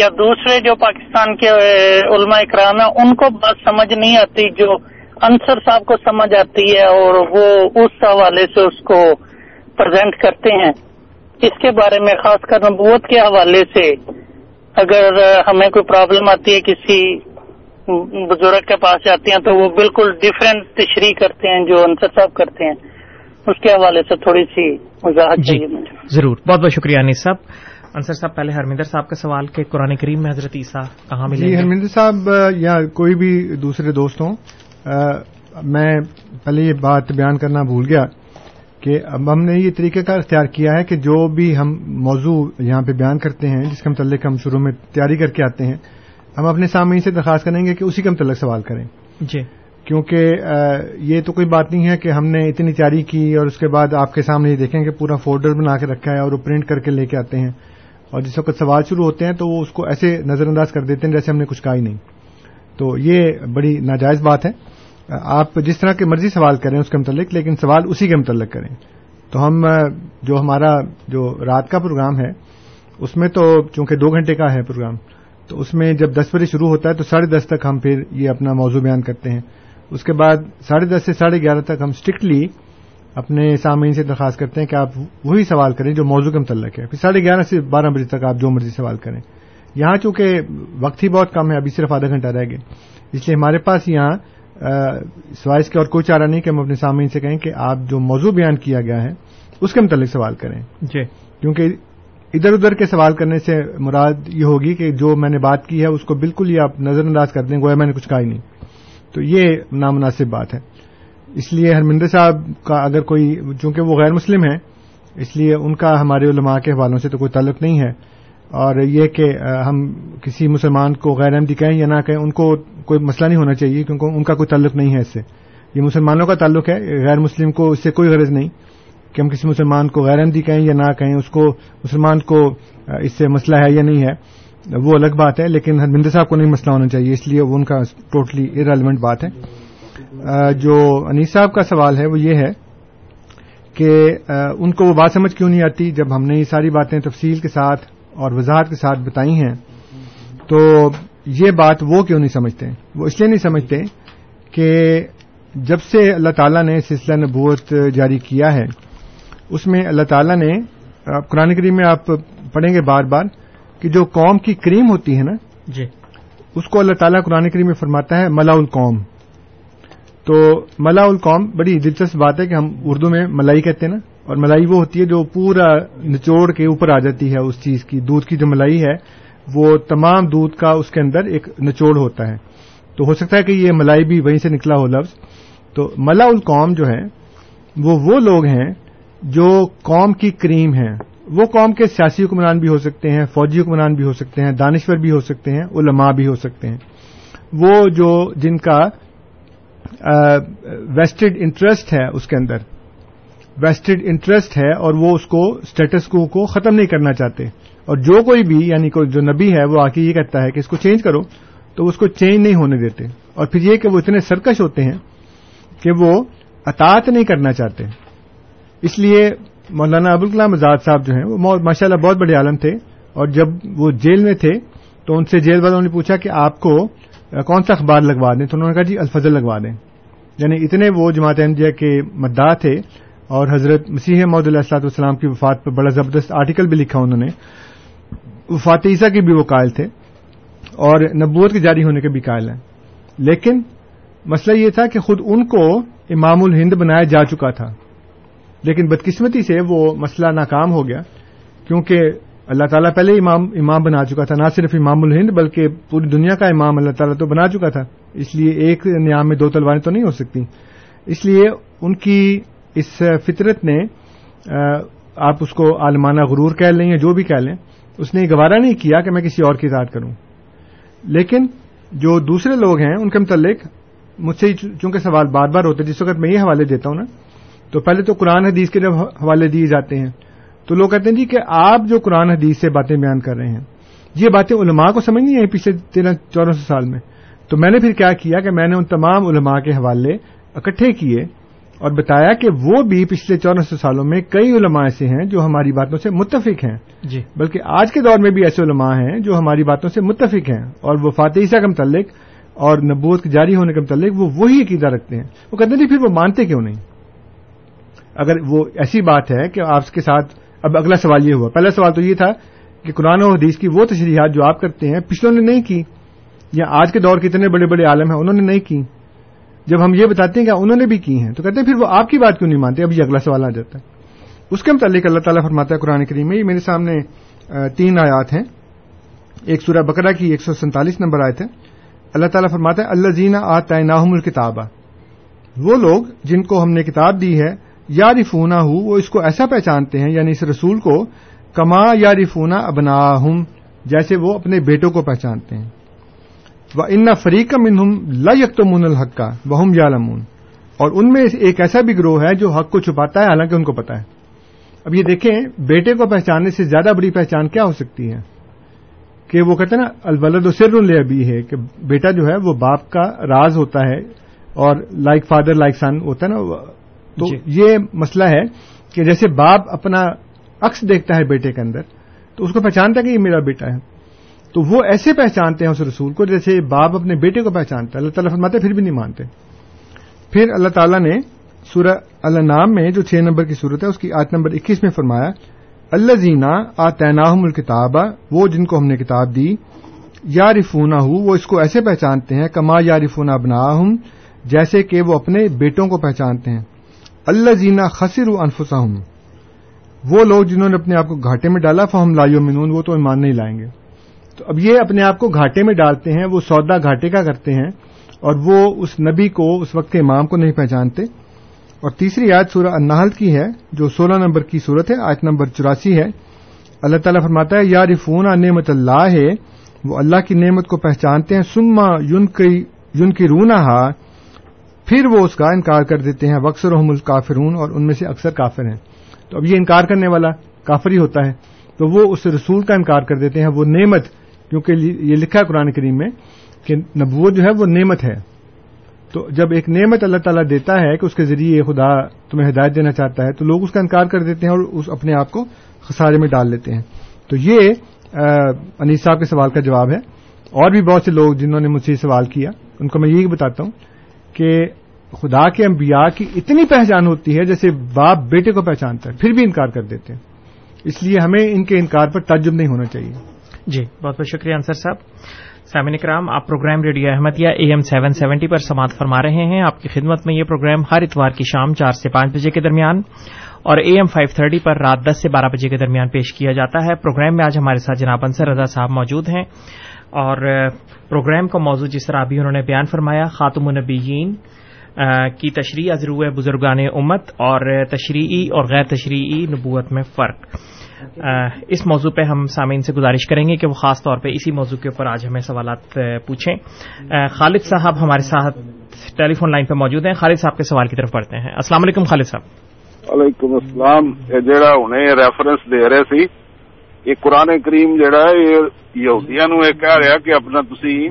یا دوسرے جو پاکستان کے علماء اکرام ہیں، ان کو بات سمجھ نہیں آتی جو انصر صاحب کو سمجھ آتی ہے اور وہ اس حوالے سے اس کو پرزینٹ کرتے ہیں۔ اس کے بارے میں خاص کر نبوت کے حوالے سے اگر ہمیں کوئی پرابلم آتی ہے کسی بزرگ کے پاس جاتے ہیں تو وہ بالکل ڈفرینٹ تشریح کرتے ہیں جو انصر صاحب کرتے ہیں۔ اس کے حوالے سے تھوڑی سی وضاحت جی ضرور۔ بہت بہت شکریہ انیس صاحب۔ انصر صاحب پہلے ہرمندر صاحب کا سوال کہ قرآن کریم میں حضرت عیسیٰ کہاں ملے جی ہرمندر صاحب یا کوئی بھی دوسرے دوست ہوں میں پہلے یہ بات بیان کرنا بھول گیا۔ کہ اب ہم نے یہ طریقہ کار اختیار کیا ہے کہ جو بھی ہم موضوع یہاں پہ بیان کرتے ہیں جس کے متعلق ہم شروع میں تیاری کر کے آتے ہیں ہم اپنے سامعین سے درخواست کریں گے کہ اسی کے متعلق سوال کریں۔ جی۔ کیونکہ یہ تو کوئی بات نہیں ہے کہ ہم نے اتنی تیاری کی اور اس کے بعد آپ کے سامنے یہ دیکھیں کہ پورا فولڈر بنا کے رکھا ہے اور وہ پرنٹ کر کے لے کے آتے ہیں۔ اور جس وقت سوال شروع ہوتے ہیں تو وہ اس کو ایسے نظر انداز کر دیتے ہیں جیسے ہم نے کچھ کہا ہی نہیں۔ تو یہ بڑی ناجائز بات ہے۔ آپ جس طرح کے مرضی سوال کریں اس کے متعلق، لیکن سوال اسی کے متعلق کریں۔ تو ہم جو ہمارا جو رات کا پروگرام ہے، اس میں تو چونکہ دو گھنٹے کا ہے پروگرام، تو اس میں جب دس بجے شروع ہوتا ہے تو ساڑھے دس تک ہم پھر یہ اپنا موضوع بیان کرتے ہیں۔ اس کے بعد ساڑھے دس سے ساڑھے گیارہ تک ہم اسٹرکٹلی اپنے سامعین سے درخواست کرتے ہیں کہ آپ وہی سوال کریں جو موضوع کے متعلق ہے۔ پھر ساڑھے گیارہ سے بارہ بجے تک آپ جو مرضی سوال کریں۔ یہاں چونکہ وقت ہی بہت کم ہے، ابھی صرف آدھا گھنٹہ رہ گیا۔ اس لیے ہمارے پاس یہاں سوائز کے اور کوئی چارہ نہیں کہ ہم اپنے سامعین سے کہیں کہ آپ جو موضوع بیان کیا گیا ہے اس کے متعلق سوال کریں۔ جی۔ کیونکہ ادھر ادھر کے سوال کرنے سے مراد یہ ہوگی کہ جو میں نے بات کی ہے اس کو بالکل ہی آپ نظر انداز کر دیں گویا میں نے کچھ کہا ہی نہیں۔ تو یہ نامناسب بات ہے۔ اس لیے ہرمندر صاحب کا اگر کوئی چونکہ وہ غیر مسلم ہیں اس لیے ان کا ہمارے علماء کے حوالوں سے تو کوئی تعلق نہیں ہے۔ اور یہ کہ ہم کسی مسلمان کو غیر احمدی کہیں یا نہ کہیں، ان کو کوئی مسئلہ نہیں ہونا چاہیے کیونکہ ان کا کوئی تعلق نہیں ہے اس سے۔ یہ مسلمانوں کا تعلق ہے، غیر مسلم کو اس سے کوئی غرض نہیں کہ ہم کسی مسلمان کو غیر احمدی کہیں یا نہ کہیں، اس کو، مسلمان کو اس سے مسئلہ ہے یا نہیں ہے، وہ الگ بات ہے، لیکن ہرمندر صاحب کو نہیں مسئلہ ہونا چاہیے، اس لیے وہ ان کا ٹوٹلی ارریلیونٹ بات ہے۔ جو انیس صاحب کا سوال ہے، وہ یہ ہے کہ ان کو وہ بات سمجھ کیوں نہیں آتی جب ہم نے یہ ساری باتیں تفصیل کے ساتھ اور وضاحت کے ساتھ بتائی ہیں۔ تو یہ بات وہ کیوں نہیں سمجھتے؟ وہ اس لیے نہیں سمجھتے کہ جب سے اللہ تعالیٰ نے سلسلہ نبوت جاری کیا ہے اس میں اللہ تعالیٰ نے قرآن کریم میں آپ پڑھیں گے بار بار کہ جو قوم کی کریم ہوتی ہے نا جی۔ اس کو اللہ تعالیٰ قرآن کریم میں فرماتا ہے ملا القوم۔ تو ملا القوم بڑی دلچسپ بات ہے کہ ہم اردو میں ملائی کہتے ہیں نا۔ اور ملائی وہ ہوتی ہے جو پورا نچوڑ کے اوپر آ جاتی ہے، اس چیز کی، دودھ کی جو ملائی ہے، وہ تمام دودھ کا اس کے اندر ایک نچوڑ ہوتا ہے۔ تو ہو سکتا ہے کہ یہ ملائی بھی وہیں سے نکلا ہو لفظ۔ تو ملا القوم جو ہے وہ وہ لوگ ہیں جو قوم کی کریم ہیں۔ وہ قوم کے سیاسی حکمران بھی ہو سکتے ہیں، فوجی حکمران بھی ہو سکتے ہیں، دانشور بھی ہو سکتے ہیں، علماء بھی ہو سکتے ہیں۔ وہ جو جن کا ویسٹڈ انٹرسٹ ہے اس کے اندر ویسٹڈ انٹرسٹ ہے اور وہ اس کو اسٹیٹس کو کو ختم نہیں کرنا چاہتے۔ اور جو کوئی بھی یعنی کوئی جو نبی ہے، وہ آ کے یہ کہتا ہے کہ اس کو چینج کرو، تو اس کو چینج نہیں ہونے دیتے۔ اور پھر یہ کہ وہ اتنے سرکش ہوتے ہیں کہ وہ اطاعت نہیں کرنا چاہتے۔ اس لیے مولانا ابوالکلام آزاد صاحب جو ہیں، وہ ماشاء اللہ بہت بڑے عالم تھے۔ اور جب وہ جیل میں تھے، تو ان سے جیل والوں نے پوچھا کہ آپ کو کون سا اخبار لگوا دیں؟ تو انہوں نے کہا جی الفضل لگوا دیں۔ یعنی اتنے وہ جماعت احمدیہ کے مداح تھے اور حضرت مسیح محدود علیہ السلاط والسلام کی وفات پر بڑا زبردست آرٹیکل بھی لکھا انہوں نے۔ وفات عیسیٰ کے بھی وہ قائل تھے اور نبوت کے جاری ہونے کے بھی قائل ہیں۔ لیکن مسئلہ یہ تھا کہ خود ان کو امام الہند بنایا جا چکا تھا۔ لیکن بدقسمتی سے وہ مسئلہ ناکام ہو گیا، کیونکہ اللہ تعالیٰ پہلے امام امام بنا چکا تھا، نہ صرف امام الہند بلکہ پوری دنیا کا امام اللہ تعالیٰ تو بنا چکا تھا۔ اس لیے ایک نیام میں دو تلواریں تو نہیں ہو سکتی۔ اس لیے ان کی اس فطرت نے آپ اس کو عالمانہ غرور کہہ لیں یا جو بھی کہہ لیں، اس نے گوارا نہیں کیا کہ میں کسی اور کی اطاعت کروں۔ لیکن جو دوسرے لوگ ہیں، ان کے متعلق مجھ سے چونکہ سوال بار بار ہوتے جس وقت میں یہ حوالے دیتا ہوں نا، تو پہلے تو قرآن حدیث کے جب حوالے دیے جاتے ہیں، تو لوگ کہتے ہیں جی کہ آپ جو قرآن حدیث سے باتیں بیان کر رہے ہیں، یہ باتیں علماء کو سمجھ نہیں آئی پچھلے تیرہ، چودہ سو سال میں۔ تو میں نے پھر کیا کیا کہ میں نے ان تمام علماء کے حوالے اکٹھے کیے اور بتایا کہ وہ بھی پچھلے چودہ سو سالوں میں کئی علماء ایسے ہیں جو ہماری باتوں سے متفق ہیں۔ جی۔ بلکہ آج کے دور میں بھی ایسے علماء ہیں جو ہماری باتوں سے متفق ہیں اور وہ عیسیٰ کے متعلق اور نبوت کے جاری ہونے کے متعلق وہ وہی عقیدہ رکھتے ہیں۔ وہ کہتے ہیں پھر وہ مانتے کیوں نہیں؟ اگر وہ ایسی بات ہے کہ آپ کے ساتھ اب اگلا سوال یہ ہوا۔ پہلا سوال تو یہ تھا کہ قرآن و حدیث کی وہ تشریحات جو آپ کرتے ہیں پچھلوں نے نہیں کی؟ یا آج کے دور کے اتنے بڑے بڑے عالم ہیں انہوں نے نہیں کی؟ جب ہم یہ بتاتے ہیں کہ انہوں نے بھی کی ہیں، تو کہتے ہیں پھر وہ آپ کی بات کیوں نہیں مانتے؟ اب یہ اگلا سوال آ جاتا ہے۔ اس کے متعلق اللہ تعالیٰ فرماتا ہے قرآن کریم میں، یہ میرے سامنے تین آیات ہیں۔ ایک سورہ بکرا کی ایک سو سینتالیس نمبر آئے تھے اللہ تعالیٰ فرماتا ہے اللہ زینا آ تعیناہم الکتاب وہ لوگ جن کو ہم نے کتاب دی ہے یا رفونا ہوں وہ اس کو ایسا پہچانتے ہیں یعنی اس رسول کو، کما یا رفونا ابنا جیسے وہ اپنے بیٹوں کو پہچانتے ہیں۔ وہ ان فریق منہم لا یکتمون الحق کا وہم یا اور ان میں ایک ایسا بھی گروہ ہے جو حق کو چھپاتا ہے حالانکہ ان کو پتا ہے۔ اب یہ دیکھیں بیٹے کو پہچاننے سے زیادہ بڑی پہچان کیا ہو سکتی ہے؟ کہ وہ کہتے ہیں نا الولد و سر لے ابھی ہے کہ بیٹا جو ہے وہ باپ کا راز ہوتا ہے اور لائک فادر لائک سن ہوتا ہے نا۔ تو جی۔ یہ مسئلہ ہے کہ جیسے باپ اپنا عکس دیکھتا ہے بیٹے کے اندر تو اس کو پہچانتا ہے کہ یہ میرا بیٹا ہے۔ تو وہ ایسے پہچانتے ہیں اس رسول کو جیسے باپ اپنے بیٹے کو پہچانتا ہے۔ اللہ تعالیٰ فرماتے پھر بھی نہیں مانتے۔ پھر اللہ تعالیٰ نے سورہ اللہ نام میں جو چھ نمبر کی صورت ہے، اس کی آٹھ نمبر اکیس میں فرمایا اللہ زینا آ تیناہم الکتاب، وہ جن کو ہم نے کتاب دی یا رفونا ہوں وہ اس کو ایسے پہچانتے ہیں، کما یا رفونا بنا جیسے کہ وہ اپنے بیٹوں کو پہچانتے ہیں۔ اللہ زینا خسر انفسا وہ لوگ جنہوں نے اپنے آپ کو گھاٹے میں ڈالا، فہم لائیو منون وہ تو ایمان نہیں لائیں گے۔ تو اب یہ اپنے آپ کو گھاٹے میں ڈالتے ہیں، وہ سودا گھاٹے کا کرتے ہیں اور وہ اس نبی کو، اس وقت کے امام کو نہیں پہچانتے۔ اور تیسری آیت سورہ النحل کی ہے، جو سولہ نمبر کی صورت ہے، آیت نمبر چوراسی ہے۔ اللہ تعالیٰ فرماتا ہے، یا رفون نعمت اللہ ہے وہ اللہ کی نعمت کو پہچانتے ہیں۔ سما یون کی رونا پھر وہ اس کا انکار کر دیتے ہیں۔ وکسر رحم الکافرون، اور ان میں سے اکثر کافر ہیں۔ تو اب یہ انکار کرنے والا کافر ہی ہوتا ہے۔ تو وہ اس رسول کا انکار کر دیتے ہیں، وہ نعمت کیونکہ یہ لکھا ہے قرآن کریم میں کہ نبوت جو ہے وہ نعمت ہے۔ تو جب ایک نعمت اللہ تعالیٰ دیتا ہے کہ اس کے ذریعے خدا تمہیں ہدایت دینا چاہتا ہے، تو لوگ اس کا انکار کر دیتے ہیں اور اس اپنے آپ کو خسارے میں ڈال لیتے ہیں۔ تو یہ انیس صاحب کے سوال کا جواب ہے۔ اور بھی بہت سے لوگ جنہوں نے مجھ سے سوال کیا، ان کو میں یہی بتاتا ہوں کہ خدا کے انبیاء کی اتنی پہچان ہوتی ہے جیسے باپ بیٹے کو پہچانتا ہے، پھر بھی انکار کر دیتے ہیں۔ اس لیے ہمیں ان کے انکار پر تعجب نہیں ہونا چاہیے۔ جی بہت بہت شکریہ انصر صاحب۔ سامعین کرام آپ programme radio Ahmadiyya A M seven seventy پر سماعت فرما رہے ہیں۔ آپ کی خدمت میں یہ پروگرام ہر اتوار کی شام چار سے پانچ بجے کے درمیان اور اے ایم فائیو تھرٹی پر رات دس سے بارہ بجے کے درمیان پیش کیا جاتا ہے۔ پروگرام میں آج ہمارے ساتھ جناب انصر رضا صاحب موجود ہیں اور پروگرام کا موضوع جس طرح ابھی انہوں نے بیان فرمایا، خاتم النبیین کی تشریح ازرو بزرگان امت اور تشریعی اور غیر تشریعی نبوت میں فرق۔ اس موضوع پہ ہم سامعین سے گزارش کریں گے کہ وہ خاص طور پہ اسی موضوع کے اوپر آج ہمیں سوالات پوچھیں۔ خالد صاحب ہمارے ساتھ ٹیلی فون لائن پہ موجود ہیں۔ خالد صاحب کے سوال کی طرف پڑھتے ہیں۔ السلام علیکم، خالد صاحب۔ وعلیکم السلام۔ جہاں انہیں ریفرنس دے رہے سی، یہ قرآن کریم جہا یہ یہودیاں نو یہ کہہ رہا کہ اپنا تسی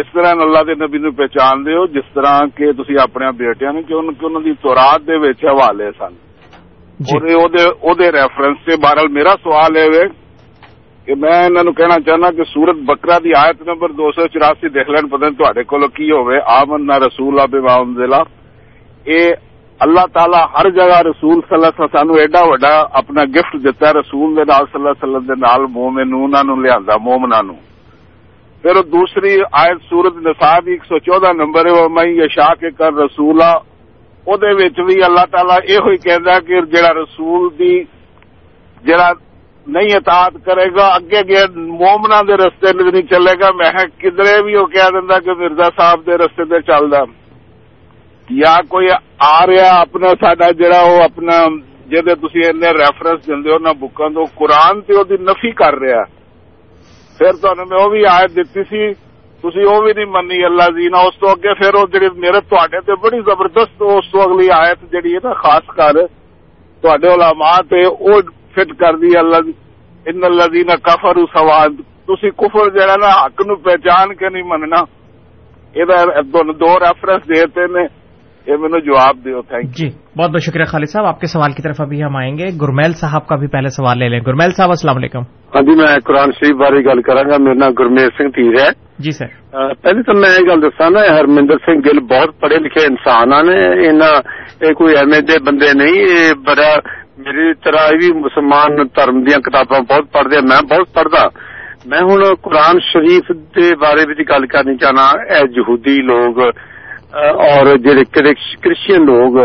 اس طرح اللہ کے نبی نو پہچان دیو، جس طرح کہ تسی اپنے بیٹیاں نے کہ انہوں کی تورات دے حوالے سن۔ ریفرنس سے بہرحال میرا سوال میں کہنا چاہنا کہ سورت بکرا دو سو چوراسی دیکھ لین پتہ تے کول کی ہوئے آمن نہ رسول آب ضلع اے اللہ تعالی ہر جگہ رسول اپنا گفٹ دیتا ہے۔ رسول لیا مومنا نو پھر دوسری آیت سورت نصاب ایک سو چودہ نمبر ہے۔ میں یشا کے کر رسولہ بھی اللہ تعالی یہ کہ جڑا رسول دی جڑا نہیں اطاعت کرے گا اگے اگے مومنا دے رستے نہیں چلے گا میں کدرے بھی وہ کہہ دینا کہ مرزا صاحب دے رستے تے چلدا یا کوئی آ رہا اپنا ساڈا جڑا وہ اپنا جہد تھی این ریفرنس دے ہو نہ بکاں تو قرآن تے وہ نفی کر رہا پھر تمہیں میں وہ بھی آیت دیتی سی تھی وہ بھی نہیں منی اللہ جی نہ اس اگے پھر وہ جی میرے تے بڑی زبردست اس تو اگلی آیت جہی ہے نا، خاص کر تے علماء تے وہ فٹ کر دی اللہ ان اللہ جی نہ کفر کفر جہا نا، حق نو پہچان کے نہیں مننا۔ یہ دو ریفرنس دیتے نے۔ یہ مینو جواب دیو تھینک جی بہت بہت شکریہ خالد صاحب۔ آپ کے سوال کی طرف ابھی ہم آئیں گے۔ گرمیل صاحب کا بھی پہلے سوال لے لیں۔ گرمیل صاحب السلام علیکم۔ ہاں جی میں قرآن شریف بارے گل کرا گا۔ میرا نام گرمیل سنگھ تیر ہے۔ جی سر۔ پہلے تو میں یہ گل دسا نا ہرمندر سنگھ گل بہت پڑھے لکھے انسان نے۔ یہ کوئی ایم دے بندے نہیں یہ بڑا میری طرح بھی مسلمان دھرم دیا کتاباں بہت پڑھتے میں بہت پڑھتا میں ہوں قرآن شریف دے بارے گل کرنی چاہنا اے جہودی لوگ جی کرچن لوگ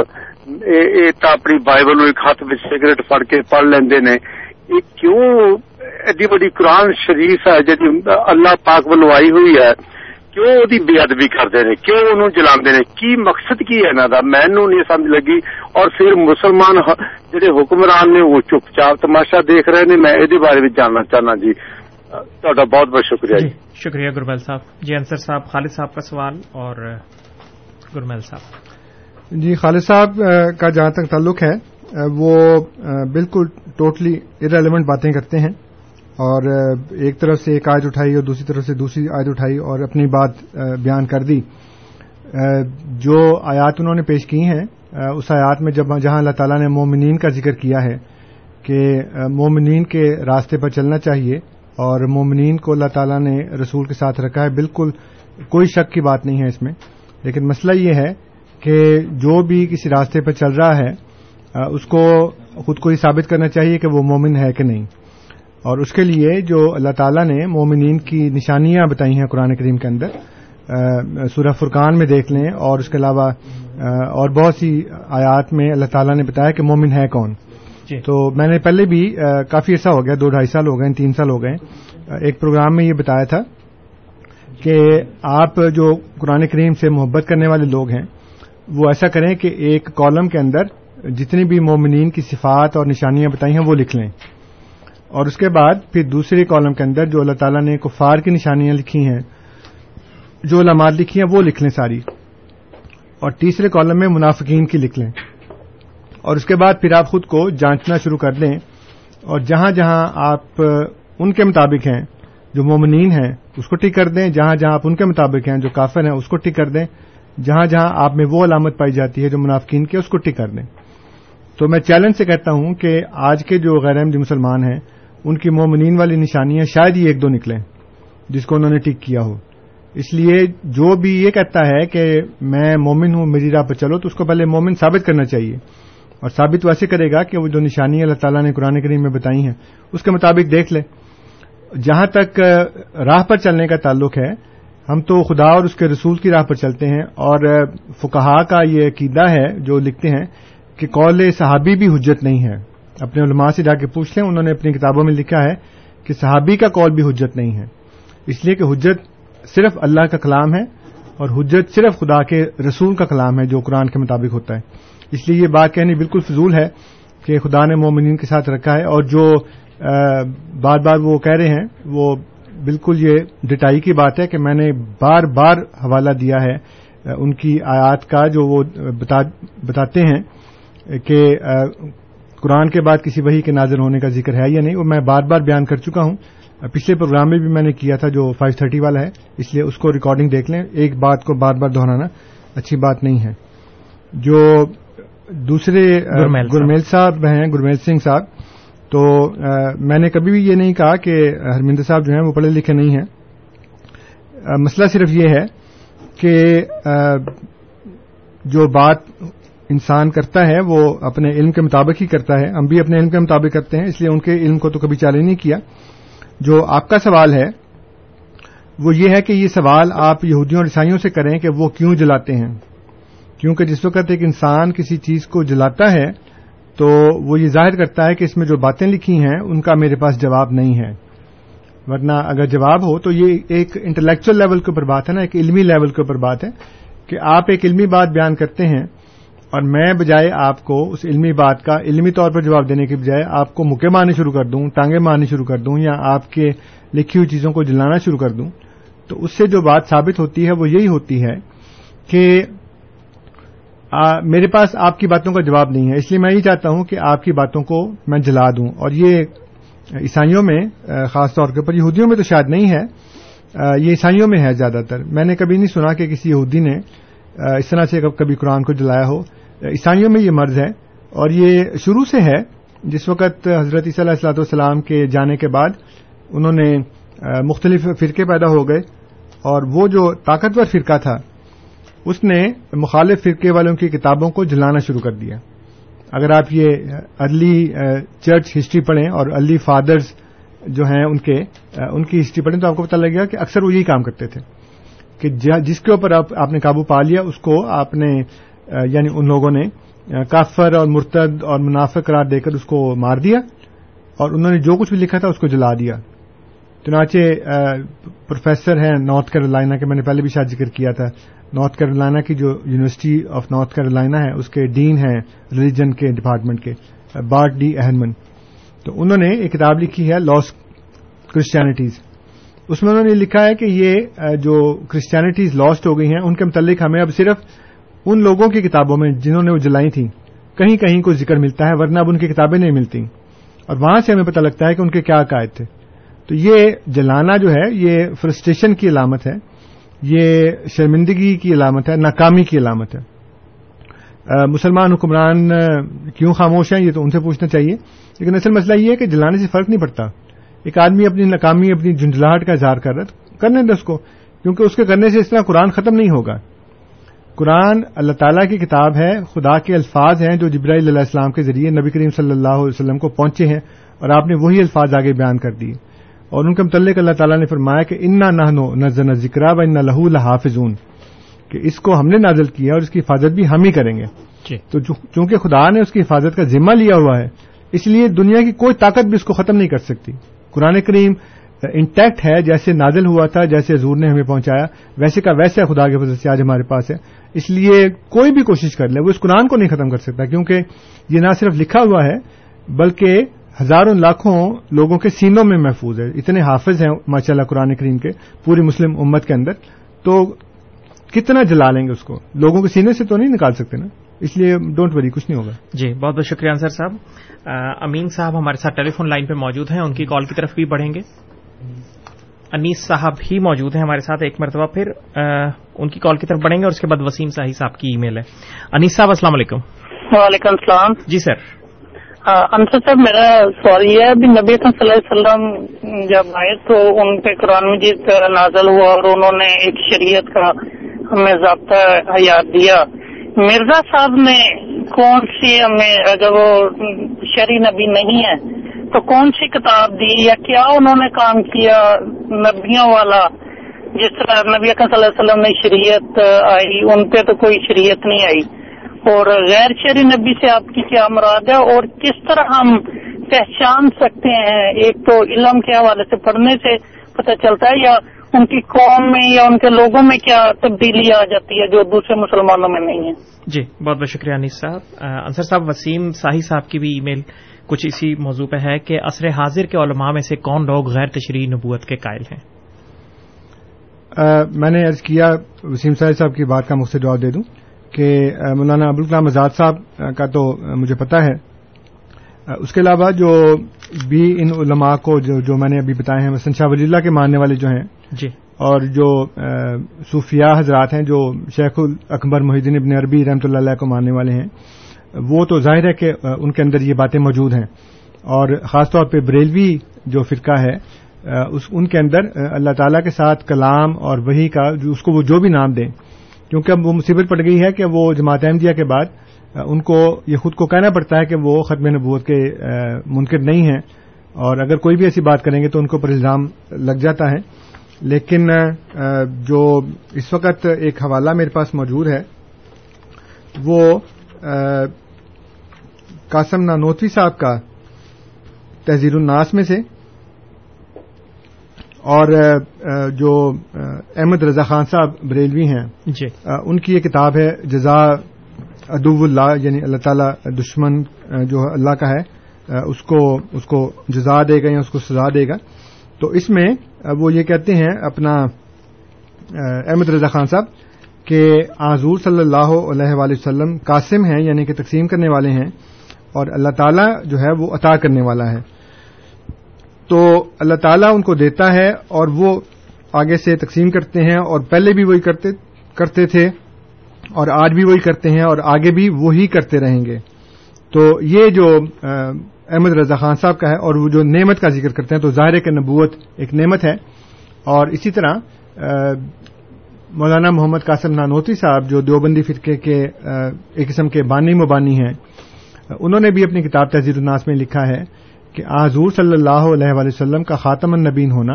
اپنی بائبل نو ایک ہاتھ سٹ پڑ کے پڑھ لینا شریف اللہ کردے کی جلان کی ان سمجھ لگی اور پھر مسلمان جی حکمران نے چپ چاپ تماشا دیکھ رہے نے میری بارے جاننا چاہنا جی بہت بہت شکریہ شکریہ گرمیل صاحب. جی خالد صاحب کا جہاں تک تعلق ہے وہ بالکل ٹوٹلی ارریلیونٹ باتیں کرتے ہیں اور ایک طرف سے ایک آج اٹھائی اور دوسری طرف سے دوسری آج اٹھائی اور اپنی بات بیان کر دی۔ جو آیات انہوں نے پیش کی ہیں اس آیات میں جب، جہاں اللہ تعالیٰ نے مومنین کا ذکر کیا ہے کہ مومنین کے راستے پر چلنا چاہیے اور مومنین کو اللہ تعالیٰ نے رسول کے ساتھ رکھا ہے، بالکل کوئی شک کی بات نہیں ہے اس میں۔ لیکن مسئلہ یہ ہے کہ جو بھی کسی راستے پہ چل رہا ہے اس کو خود کو یہ ثابت کرنا چاہیے کہ وہ مومن ہے کہ نہیں۔ اور اس کے لیے جو اللہ تعالیٰ نے مومنین کی نشانیاں بتائی ہیں قرآن کریم کے اندر سورہ فرقان میں دیکھ لیں اور اس کے علاوہ اور بہت سی آیات میں اللہ تعالیٰ نے بتایا کہ مومن ہے کون۔ جی۔ تو میں نے پہلے بھی کافی عرصہ ہو گیا دو ڈھائی سال ہو گئے تین سال ہو گئے۔ ایک پروگرام میں یہ بتایا تھا کہ آپ جو قرآن کریم سے محبت کرنے والے لوگ ہیں، وہ ایسا کریں کہ ایک کالم کے اندر جتنی بھی مومنین کی صفات اور نشانیاں بتائی ہیں، وہ لکھ لیں۔ اور اس کے بعد پھر دوسرے کالم کے اندر جو اللہ تعالیٰ نے کفار کی نشانیاں لکھی ہیں، جو علامات لکھی ہیں، وہ لکھ لیں ساری۔ اور تیسرے کالم میں منافقین کی لکھ لیں۔ اور اس کے بعد پھر آپ خود کو جانچنا شروع کر لیں۔ اور جہاں جہاں آپ ان کے مطابق ہیں جو مومنین ہیں، اس کو ٹک کر دیں، جہاں جہاں آپ ان کے مطابق ہیں، جو کافر ہیں، اس کو ٹک کر دیں۔ جہاں جہاں آپ میں وہ علامت پائی جاتی ہے جو منافقین کی، اس کو ٹک کر دیں۔ تو میں چیلنج سے کہتا ہوں کہ آج کے جو غیر احمدی مسلمان ہیں، ان کی مومنین والی نشانیاں شاید ہی ایک دو نکلیں، جس کو انہوں نے ٹک کیا ہو۔ اس لیے جو بھی یہ کہتا ہے کہ میں مومن ہوں، میری راہ پہ چلو، تو اس کو پہلے مومن ثابت کرنا چاہیے۔ اور ثابت ویسے کرے گا کہ وہ جو نشانی اللہ تعالیٰ نے قرآن کریم میں بتائی ہیں، اس کے مطابق دیکھ لے۔ جہاں تک راہ پر چلنے کا تعلق ہے، ہم تو خدا اور اس کے رسول کی راہ پر چلتے ہیں اور فکہا کا یہ عقیدہ ہے جو لکھتے ہیں کہ قول صحابی بھی حجت نہیں ہے۔ اپنے علماء سے جا کے پوچھ لیں، انہوں نے اپنی کتابوں میں لکھا ہے کہ صحابی کا قول بھی حجت نہیں ہے۔ اس لیے کہ حجت صرف اللہ کا کلام ہے اور حجت صرف خدا کے رسول کا کلام ہے جو قرآن کے مطابق ہوتا ہے۔ اس لیے یہ بات کہنی بالکل فضول ہے کہ خدا نے مومنین کے ساتھ رکھا ہے اور جو بار بار وہ کہہ رہے ہیں وہ بالکل یہ ڈٹائی کی بات ہے کہ میں نے بار بار حوالہ دیا ہے ان کی آیات کا جو وہ بتا بتاتے ہیں کہ قرآن کے بعد کسی وہی کے نازل ہونے کا ذکر ہے یا نہیں وہ میں بار بار بیان کر چکا ہوں۔ پچھلے پروگرام میں بھی میں نے کیا تھا جو 530 والا ہے اس لیے اس کو ریکارڈنگ دیکھ لیں۔ ایک بات کو بار بار دہرانا اچھی بات نہیں ہے۔ جو دوسرے گرمیل صاحب ہیں گرمیل سنگھ صاحب تو میں نے کبھی بھی یہ نہیں کہا کہ ہرمندر صاحب جو ہیں وہ پڑھے لکھے نہیں ہیں۔ مسئلہ صرف یہ ہے کہ جو بات انسان کرتا ہے وہ اپنے علم کے مطابق ہی کرتا ہے۔ ہم بھی اپنے علم کے مطابق کرتے ہیں، اس لیے ان کے علم کو تو کبھی چیلنج نہیں کیا۔ جو آپ کا سوال ہے، وہ یہ ہے کہ یہ سوال آپ یہودیوں اور عیسائیوں سے کریں کہ وہ کیوں جلاتے ہیں؟ کیونکہ جس وقت ایک انسان کسی چیز کو جلاتا ہے تو وہ یہ ظاہر کرتا ہے کہ اس میں جو باتیں لکھی ہیں، ان کا میرے پاس جواب نہیں ہے۔ ورنہ اگر جواب ہو تو یہ ایک انٹلیکچل لیول کے اوپر بات ہے نا، ایک علمی لیول کے اوپر بات ہے کہ آپ ایک علمی بات بیان کرتے ہیں اور میں بجائے آپ کو اس علمی بات کا علمی طور پر جواب دینے کے بجائے آپ کو مکے مارنے شروع کر دوں ٹانگیں مارنے شروع کر دوں یا آپ کے لکھی ہوئی چیزوں کو جلانا شروع کر دوں۔ تو اس سے جو بات ثابت ہوتی ہے، وہ یہی ہوتی ہے کہ میرے پاس آپ کی باتوں کا جواب نہیں ہے، اس لیے میں یہ چاہتا ہوں کہ آپ کی باتوں کو میں جلا دوں۔ اور یہ عیسائیوں میں خاص طور کے اوپر یہودیوں میں تو شاید نہیں ہے یہ عیسائیوں میں ہے زیادہ تر۔ میں نے کبھی نہیں سنا کہ کسی یہودی نے اس طرح سے کبھی قرآن کو جلایا ہو۔ عیسائیوں میں یہ مرض ہے۔ اور یہ شروع سے ہے، جس وقت حضرت صلی اللہ السلاۃ والسلام کے جانے کے بعد انہوں نے مختلف فرقے پیدا ہو گئے۔ اور وہ جو طاقتور فرقہ تھا اس نے مخالف فرقے والوں کی کتابوں کو جلانا شروع کر دیا۔ اگر آپ یہ ارلی چرچ ہسٹری پڑھیں اور ارلی فادرز جو ہیں ان کے ان کی ہسٹری پڑھیں تو آپ کو پتہ لگے گا کہ اکثر وہ یہی کام کرتے تھے۔ کہ جس کے اوپر آپ, آپ نے قابو پا لیا اس کو آپ نے یعنی ان لوگوں نے کافر اور مرتد اور منافع قرار دے کر اس کو مار دیا اور انہوں نے جو کچھ بھی لکھا تھا اس کو جلا دیا۔ چنانچہ پروفیسر ہیں نارتھ کیرولائنا کے میں نے پہلے بھی شاید ذکر کیا تھا۔ نارتھ کیرولائنا کی جو یونیورسٹی آف نارتھ کیرولائنا ہے، اس کے ڈین ہیں ریلیجن کے ڈپارٹمنٹ کے، بارٹ ڈی اہنمن۔ تو انہوں نے ایک کتاب لکھی ہے لاس کرسچینٹیز اس میں انہوں نے لکھا ہے کہ یہ جو کرسچینٹیز لاسٹ ہو گئی ہیں، ان کے متعلق ہمیں اب صرف ان لوگوں کی کتابوں میں جنہوں نے وہ جلائی تھیں، کہیں کہیں کوئی ذکر ملتا ہے، ورنہ اب ان کی کتابیں نہیں ملتی اور وہاں سے ہمیں پتہ لگتا ہے کہ ان کے کیا عقائد تھے۔ تو یہ جلانا جو ہے، یہ فرسٹریشن کی علامت ہے۔ یہ شرمندگی کی علامت ہے، ناکامی کی علامت ہے۔ مسلمان حکمران کیوں خاموش ہیں؟ یہ تو ان سے پوچھنا چاہیے۔ لیکن اصل مسئلہ یہ ہے کہ جلانے سے فرق نہیں پڑتا۔ ایک آدمی اپنی ناکامی، اپنی جھنجھلاہٹ کا اظہار کر رہا ہے کرنے دے اس کو۔ کیونکہ اس کے کرنے سے اس طرح قرآن ختم نہیں ہوگا۔ قرآن اللہ تعالیٰ کی کتاب ہے، خدا کے الفاظ ہیں جو جبرائیل علیہ السلام کے ذریعے نبی کریم صلی اللہ علیہ وسلم کو پہنچے ہیں، اور آپ نے وہی الفاظ آگے بیان کر دیے۔ اور ان کے متعلق اللہ تعالیٰ نے فرمایا کہ انا نہ نو نہ ذکر و ان لہو الحافظون کہ اس کو ہم نے نازل کیا اور اس کی حفاظت بھی ہم ہی کریں گے۔ جی۔ تو چونکہ خدا نے اس کی حفاظت کا ذمہ لیا ہوا ہے اس لیے دنیا کی کوئی طاقت بھی اس کو ختم نہیں کر سکتی۔ قرآن کریم انٹیکٹ ہے جیسے نازل ہوا تھا جیسے حضور نے ہمیں پہنچایا ویسے کا ویسے خدا کے فضل سے آج ہمارے پاس ہے۔ اس لیے کوئی بھی کوشش کر لے وہ اس قرآن کو نہیں ختم کر سکتا کیونکہ یہ نہ صرف لکھا ہوا ہے بلکہ ہزاروں لاکھوں لوگوں کے سینوں میں محفوظ ہے۔ اتنے حافظ ہیں ماشاء اللہ قرآن کریم کے پوری مسلم امت کے اندر۔ تو کتنا جلا لیں گے اس کو؟ لوگوں کے سینے سے تو نہیں نکال سکتے نا؟ اس لیے ڈونٹ وری کچھ نہیں ہوگا۔ جی بہت بہت شکریہ انصر صاحب۔ امین صاحب ہمارے ساتھ ٹیلی فون لائن پہ موجود ہیں ان کی کال کی طرف بھی بڑھیں گے۔ انیس صاحب ہی موجود ہیں ہمارے ساتھ ایک مرتبہ پھر ان کی کال کی طرف بڑھیں گے اور اس کے بعد وسیم صاحب صاحب کی ای میل ہے۔ انیس صاحب السلام علیکم۔ وعلیکم السلام۔ جی سر۔ انصر صاحب، میرا سوال یہ ہے، ابھی نبی صلی اللہ علیہ وسلم جب آئے تو ان پہ قرآن مجید نازل ہوا اور انہوں نے ایک شریعت کا ہمیں ضابطہ حیات دیا۔ مرزا صاحب نے کون سی ہمیں اگر وہ شری نبی نہیں ہے، تو کون سی کتاب دی یا کیا انہوں نے کام کیا نبیوں والا؟ جس طرح نبی صلی اللہ علیہ وسلم نے شریعت آئی، ان پہ تو کوئی شریعت نہیں آئی۔ اور غیر شہری نبی سے آپ کی کیا مراد ہے اور کس طرح ہم پہچان سکتے ہیں؟ ایک تو علم کے حوالے سے پڑھنے سے پتہ چلتا ہے یا ان کی قوم میں یا ان کے لوگوں میں کیا تبدیلی آ جاتی ہے جو دوسرے مسلمانوں میں نہیں ہے؟ جی بہت بہت شکریہ انیس صاحب۔ انصر صاحب وسیم ساہی صاحب کی بھی ای میل کچھ اسی موضوع پہ ہے کہ عصر حاضر کے علماء میں سے کون لوگ غیر تشریح نبوت کے قائل ہیں؟ میں نے عرض کیا وسیم صاحب صاحب کی بات کا مختصر جواب دے دوں۔ کہ مولانا ابوالکلام آزاد صاحب کا تو مجھے پتا ہے۔ اس کے علاوہ جو بھی ان علماء کو جو جو میں نے ابھی بتائے ہیں مثلاً شاہ ولی اللہ کے ماننے والے جو ہیں جی۔ اور جو صوفیاء حضرات ہیں جو شیخ اکبر محدین ابن عربی رحمۃ اللہ علیہ کو ماننے والے ہیں وہ تو ظاہر ہے کہ ان کے اندر یہ باتیں موجود ہیں۔ اور خاص طور پہ بریلوی جو فرقہ ہے اس ان کے اندر اللہ تعالیٰ کے ساتھ کلام اور وہی کا جو اس کو وہ جو بھی نام دیں کیونکہ اب وہ مصیبت پڑ گئی ہے کہ وہ جماعت احمدیہ کے بعد ان کو یہ خود کو کہنا پڑتا ہے کہ وہ ختم نبوت کے منکر نہیں ہیں۔ اور اگر کوئی بھی ایسی بات کریں گے تو ان کو پر الزام لگ جاتا ہے۔ لیکن جو اس وقت ایک حوالہ میرے پاس موجود ہے، وہ قاسم نانوتوی صاحب کا تحزیر الناس میں سے اور جو احمد رضا خان صاحب بریلوی ہیں جی۔ ان کی یہ کتاب ہے جزا ادو اللہ یعنی اللہ تعالی دشمن جو اللہ کا ہے اس کو اس کو جزا دے گا یا اس کو سزا دے گا۔ تو اس میں وہ یہ کہتے ہیں اپنا احمد رضا خان صاحب کہ آزور صلی اللہ علیہ وآلہ وسلم قاسم ہیں یعنی کہ تقسیم کرنے والے ہیں اور اللہ تعالیٰ جو ہے وہ عطا کرنے والا ہے۔ تو اللہ تعالیٰ ان کو دیتا ہے اور وہ آگے سے تقسیم کرتے ہیں اور پہلے بھی وہی کرتے کرتے تھے اور آج بھی وہی کرتے ہیں اور آگے بھی وہی کرتے رہیں گے۔ تو یہ جو احمد رضا خان صاحب کا ہے اور وہ جو نعمت کا ذکر کرتے ہیں، تو ظاہر کہ نبوت ایک نعمت ہے۔ اور اسی طرح مولانا محمد قاسم نانوتی صاحب جو دیوبندی فرقے کے ایک قسم کے بانی مبانی ہیں، انہوں نے بھی اپنی کتاب تحزیر الناس میں لکھا ہے۔ کہ آزور صلی اللہ علیہ وآلہ وسلم کا خاتم النبین ہونا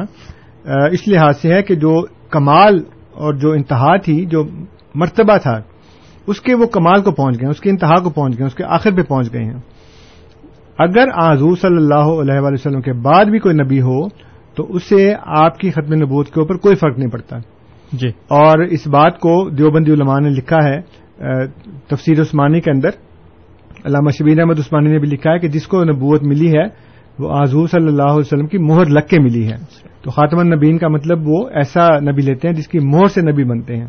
اس لحاظ سے ہے کہ جو کمال اور جو انتہا تھی جو مرتبہ تھا اس کے وہ کمال کو پہنچ گئے اس کے انتہا کو پہنچ گئے اس کے آخر پہ پہنچ گئے ہیں۔ اگر آزور صلی اللہ علیہ وآلہ وسلم کے بعد بھی کوئی نبی ہو تو اس سے آپ کی ختم نبوت کے اوپر کوئی فرق نہیں پڑتا۔ جی۔ اور اس بات کو دیوبندی علماء نے لکھا ہے تفسیر عثمانی کے اندر علامہ شبیر احمد عثمانی نے بھی لکھا ہے کہ جس کو نبوت ملی ہے وہ حضور صلی اللہ علیہ وسلم کی مہر لگ کے ملی ہے تو خاتم النبین کا مطلب وہ ایسا نبی لیتے ہیں جس کی مہر سے نبی بنتے ہیں۔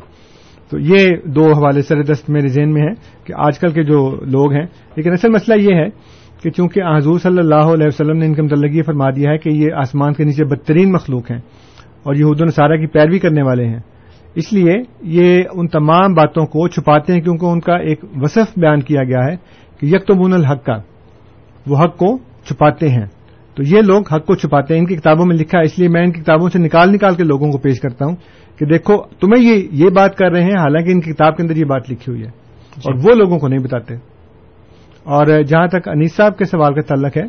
تو یہ دو حوالے سر دست میرے ذہن میں ہے کہ آج کل کے جو لوگ ہیں، لیکن اصل مسئلہ یہ ہے کہ چونکہ حضور صلی اللہ علیہ وسلم نے ان کے متعلق یہ فرما دیا ہے کہ یہ آسمان کے نیچے بدترین مخلوق ہیں اور یہود و نصارہ کی پیروی کرنے والے ہیں۔ اس لیے یہ ان تمام باتوں کو چھپاتے ہیں کیونکہ ان کا ایک وصف بیان کیا گیا ہے کہ یک تو الحق کا، وہ حق کو چھپاتے ہیں۔ تو یہ لوگ حق کو چھپاتے ہیں۔ ان کی کتابوں میں لکھا ہے۔ اس لیے میں ان کی کتابوں سے نکال نکال کے لوگوں کو پیش کرتا ہوں کہ دیکھو تمہیں یہ یہ بات کر رہے ہیں حالانکہ ان کی کتاب کے اندر یہ بات لکھی ہوئی ہے۔ اور وہ لوگوں کو نہیں بتاتے۔ اور جہاں تک انیس صاحب کے سوال کا تعلق ہے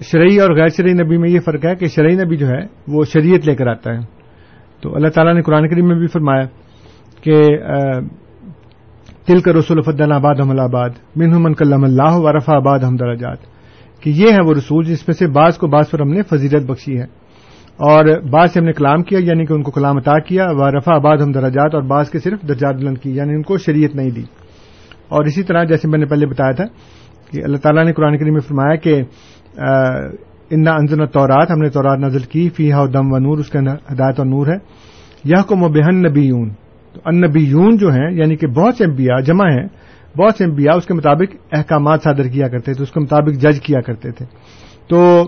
شرعی اور غیر شرعی نبی میں یہ فرق ہے کہ شرعی نبی جو ہے وہ شریعت لے کر آتا ہے۔ تو اللہ تعالیٰ نے قرآن کریم میں بھی فرمایا کہ تل کر رسول فدن آباد حمل آباد من کلم اللہ و رفا آباد ہم دراجات کہ یہ ہے وہ رسول جس میں سے بعض کو بعض پر ہم نے فضیلت بخشی ہے۔ اور بعض سے ہم نے کلام کیا یعنی کہ ان کو کلام عطا کیا، و رفا آباد ہم دراجات اور بعض کے صرف درجات بلند کی یعنی ان کو شریعت نہیں دی۔ اور اسی طرح جیسے میں نے پہلے بتایا تھا کہ اللہ تعالیٰ نے قرآن کریم میں فرمایا کہ انا انزن تورات ہم نے تورات نازل کی فی ہا دم و نور اس کا ہدایت اور نور ہے۔ یہ کو مبہن نبیون تو ان نبیون جو ہیں یعنی کہ بہت سے انبیاء جمع ہیں، بہت سے انبیاء اس کے مطابق احکامات صادر کیا کرتے تھے، اس کے مطابق جج کیا کرتے تھے۔ تو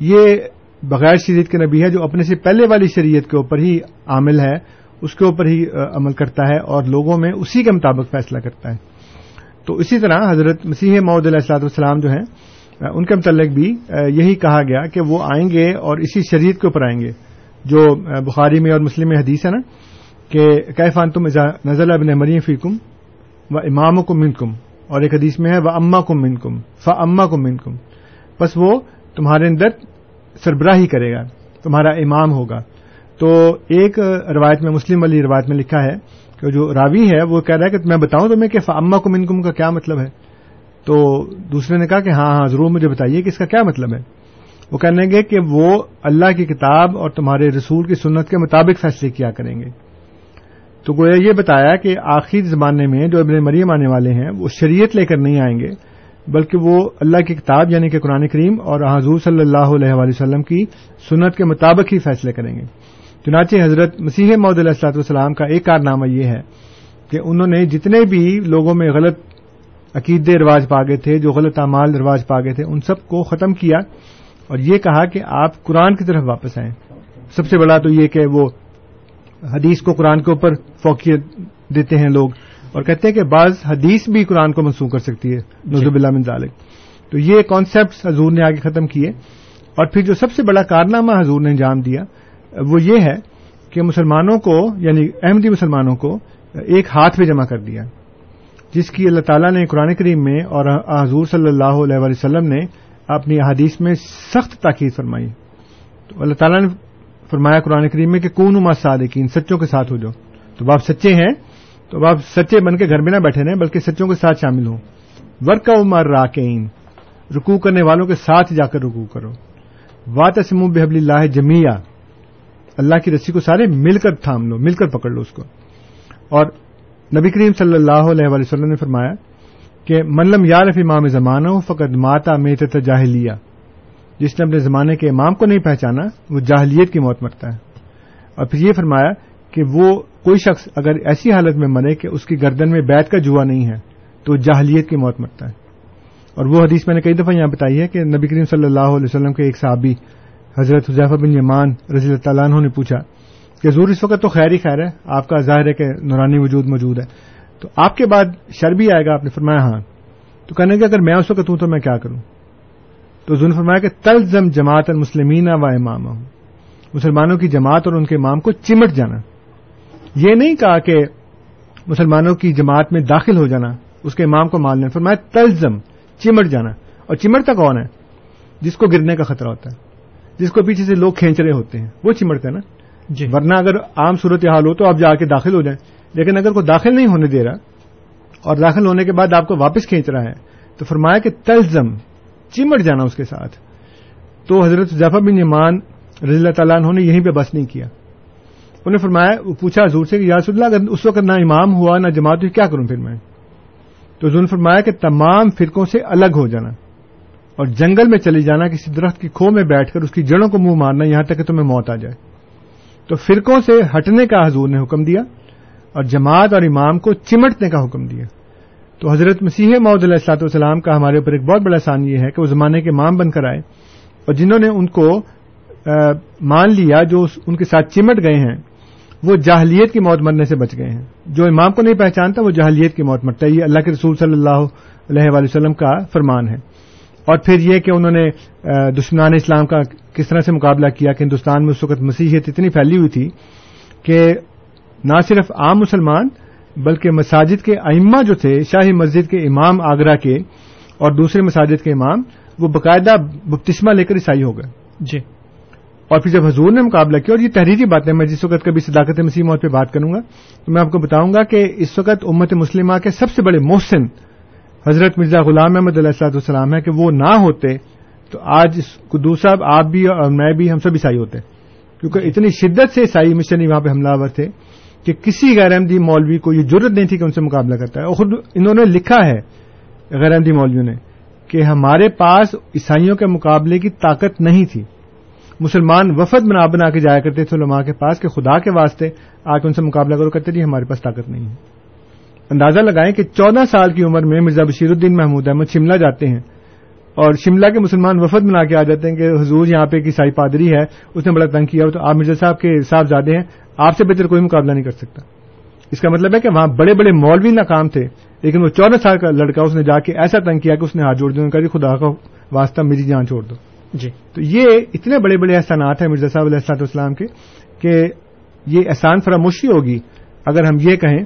یہ بغیر شریعت کے نبی ہے، جو اپنے سے پہلے والی شریعت کے اوپر ہی عامل ہے، اس کے اوپر ہی عمل کرتا ہے اور لوگوں میں اسی کے مطابق فیصلہ کرتا ہے۔ تو اسی طرح حضرت مسیح محدود علیہ السلاط والسلام جو ہیں ان کے متعلق بھی یہی کہا گیا کہ وہ آئیں گے اور اسی شریعت کے اوپر آئیں گے۔ جو بخاری میں اور مسلم میں حدیث ہے نا کہ کیفان تم نزل ابن مریم فیکم و امام کم من کم اور ایک حدیث میں ہے وہ اما کم من کم ف اما کم من کم بس وہ تمہارے اندر سربراہی کرے گا، تمہارا امام ہوگا۔ تو ایک روایت میں، مسلم والی روایت میں لکھا ہے کہ جو راوی ہے، وہ کہہ رہا ہے کہ میں بتاؤں تمہیں کہ اما کو منکم کا کیا مطلب ہے۔ تو دوسرے نے کہا کہ ہاں ہاں ضرور مجھے بتائیے کہ اس کا کیا مطلب ہے۔ وہ کہنے گے کہ وہ اللہ کی کتاب اور تمہارے رسول کی سنت کے مطابق فیصلے کیا کریں گے۔ تو گویا یہ بتایا کہ آخری زمانے میں جو ابن مریم آنے والے ہیں، وہ شریعت لے کر نہیں آئیں گے، بلکہ وہ اللہ کی کتاب یعنی کہ قرآن کریم اور حضور صلی اللہ علیہ وآلہ وسلم کی سنت کے مطابق ہی فیصلے کریں گے۔ چنانچہ حضرت مسیح محدود علیہ السلاط والسلام کا ایک کارنامہ یہ ہے کہ انہوں نے جتنے بھی لوگوں میں غلط عقیدے رواج پاگے تھے، جو غلط اعمال رواج پاگے تھے، ان سب کو ختم کیا اور یہ کہا کہ آپ قرآن کی طرف واپس آئیں۔ سب سے بڑا تو یہ کہ وہ حدیث کو قرآن کے اوپر فوقیت دیتے ہیں لوگ اور کہتے ہیں کہ بعض حدیث بھی قرآن کو منسوخ کر سکتی ہے نظب اللہ من ذالک۔ تو یہ کانسیپٹ حضور نے آگے ختم کیے اور پھر جو سب سے بڑا کارنامہ حضور نے انجام دیا وہ یہ ہے کہ مسلمانوں کو یعنی احمدی مسلمانوں کو ایک ہاتھ پہ جمع کر دیا جس کی اللہ تعالیٰ نے قرآن کریم میں اور حضور صلی اللہ علیہ وسلم نے اپنی احادیث میں سخت تاکید فرمائی۔ تو اللہ تعالیٰ نے فرمایا قرآن کریم میں کہ کون اما صادقین، سچوں کے ساتھ ہو جاؤ۔ تو آپ سچے ہیں، تو آپ سچے بن کے گھر میں نہ بیٹھے رہیں، بلکہ سچوں کے ساتھ شامل ہوں۔ ورک عمر راکین رکو کرنے والوں کے ساتھ جا کر رکو کرو۔ وات اسم بحب اللہ جمیا اللہ کی رسی کو سارے مل کر تھام لو، مل کر پکڑ لو اس کو۔ اور نبی کریم صلی اللہ علیہ وسلم نے فرمایا کہ ملم یارف امام زمانہ فقط ماتا میت جاہلیہ۔ جس نے اپنے زمانے کے امام کو نہیں پہچانا، وہ جاہلیت کی موت مرتا ہے۔ اور پھر یہ فرمایا کہ وہ کوئی شخص اگر ایسی حالت میں مرے کہ اس کی گردن میں بیت کا جوا نہیں ہے، تو جاہلیت کی موت مرتا ہے۔ اور وہ حدیث میں نے کئی دفعہ یہاں بتائی ہے کہ نبی کریم صلی اللہ علیہ وسلم کے ایک صحابی، حضرت حضیفہ بن یمان رضی اللہ تعالیٰ عنہ نے پوچھا کہ زور اس وقت تو خیر ہی خیر ہے، آپ کا ظاہر ہے کہ نورانی وجود موجود ہے۔ تو آپ کے بعد شر بھی آئے گا؟ آپ نے فرمایا ہاں۔ تو کہنے کہ اگر میں اس وقت ہوں تو میں کیا کروں؟ تو زون فرمایا کہ تلزم جماعت المسلمین و امام مسلمانوں کی جماعت اور ان کے امام کو چمٹ جانا۔ یہ نہیں کہا کہ مسلمانوں کی جماعت میں داخل ہو جانا اس کے امام کو مالنے فرمایا تلزم چمٹ جانا۔ اور چمٹتا کون ہے؟ جس کو گرنے کا خطرہ ہوتا ہے۔ جس کو پیچھے سے لوگ کھینچ رہے ہوتے ہیں۔ وہ چمڑتے ہیں نا؟ جی۔ ورنہ اگر عام صورت حال ہو تو آپ جا کے داخل ہو جائیں۔ لیکن اگر کوئی داخل نہیں ہونے دے رہا اور داخل ہونے کے بعد آپ کو واپس کھینچ رہا ہے تو فرمایا کہ تلزم۔ چمٹ جانا اس کے ساتھ۔ تو حضرت جعفر بن یمان رضی اللہ تعالیٰ عنہ نے یہیں پہ بس نہیں کیا۔ انہوں نے فرمایا پوچھا حضور سے کہ یا رسول اللہ، اگر اس وقت نہ امام ہوا، نہ جماعت ہوئی، کیا کروں پھر میں؟ تو حضور نے فرمایا کہ تمام فرقوں سے الگ ہو جانا اور جنگل میں چلی جانا، کسی درخت کی کھو میں بیٹھ کر اس کی جڑوں کو منہ مارنا، یہاں تک کہ تمہیں موت آ جائے۔ تو فرقوں سے ہٹنے کا حضور نے حکم دیا اور جماعت اور امام کو چمٹنے کا حکم دیا۔ تو حضرت مسیح محدود علیہ السلاط والسلام کا ہمارے اوپر ایک بہت بڑا احسان یہ ہے کہ وہ زمانے کے امام بن کر آئے اور جنہوں نے ان کو مان لیا جو ان کے ساتھ چمٹ گئے ہیں، وہ جاہلیت کی موت مرنے سے بچ گئے ہیں۔ جو امام کو نہیں پہچانتا، وہ جاہلیت کی موت مرتا ہے۔ یہ اللہ کے رسول صلی اللہ علیہ وآلہ وسلم کا فرمان ہے۔ اور پھر یہ کہ انہوں نے دشمنان اسلام کا کس طرح سے مقابلہ کیا کہ ہندوستان میں اس وقت مسیحیت اتنی پھیلی ہوئی تھی کہ نہ صرف عام مسلمان بلکہ مساجد کے ائمہ جو تھے شاہی مسجد کے امام آگرہ کے اور دوسرے مساجد کے امام وہ باقاعدہ بپتسمہ لے کر عیسائی ہو گئے۔ جی۔ اور پھر جب حضور نے مقابلہ کیا اور یہ تحریری بات ہے میں جس وقت کبھی صداقت مسیح موت پہ بات کروں گا تو میں آپ کو بتاؤں گا کہ اس وقت امت مسلمہ کے سب سے بڑے محسن حضرت مرزا غلام احمد علیہ السلاط والسلام ہے کہ وہ نہ ہوتے تو آج قدوس صاحب آپ بھی اور میں بھی ہم سب عیسائی ہوتے۔ کیونکہ اتنی شدت سے عیسائی مشنی وہاں پہ حملہ آور تھے۔ کہ کسی غیر احمدی مولوی کو یہ ضرورت نہیں تھی کہ ان سے مقابلہ کرتا ہے۔ اور خود انہوں نے لکھا ہے، غیر احمدی مولویوں نے، کہ ہمارے پاس عیسائیوں کے مقابلے کی طاقت نہیں تھی۔ مسلمان وفد بنا بنا کے جایا کرتے تھے علماء کے پاس کہ خدا کے واسطے آ کے ان سے مقابلہ کرو، کرتے جی ہمارے پاس طاقت نہیں ہے۔ اندازہ لگائیں کہ چودہ سال کی عمر میں مرزا بشیر الدین محمود احمد شملہ جاتے ہیں۔ اور شملہ کے مسلمان وفد بنا کے آ جاتے ہیں کہ حضور یہاں پہ ایک سائی پادری ہے اس نے بڑا تنگ کیا تو آپ مرزا صاحب کے صاحب زیادہ ہیں آپ سے بہتر کوئی مقابلہ نہیں کر سکتا۔ اس کا مطلب ہے کہ وہاں بڑے بڑے مولوی ناکام تھے لیکن وہ چودہ سال کا لڑکا اس نے جا کے ایسا تنگ کیا کہ اس نے ہاتھ جوڑ دیا خدا کا واسطہ میری جان چھوڑ دو۔ جی۔ تو یہ اتنے بڑے بڑے احسانات ہیں مرزا صاحب علیہ السلاط والسلام کے کہ یہ احسان فراموشی ہوگی اگر ہم یہ کہیں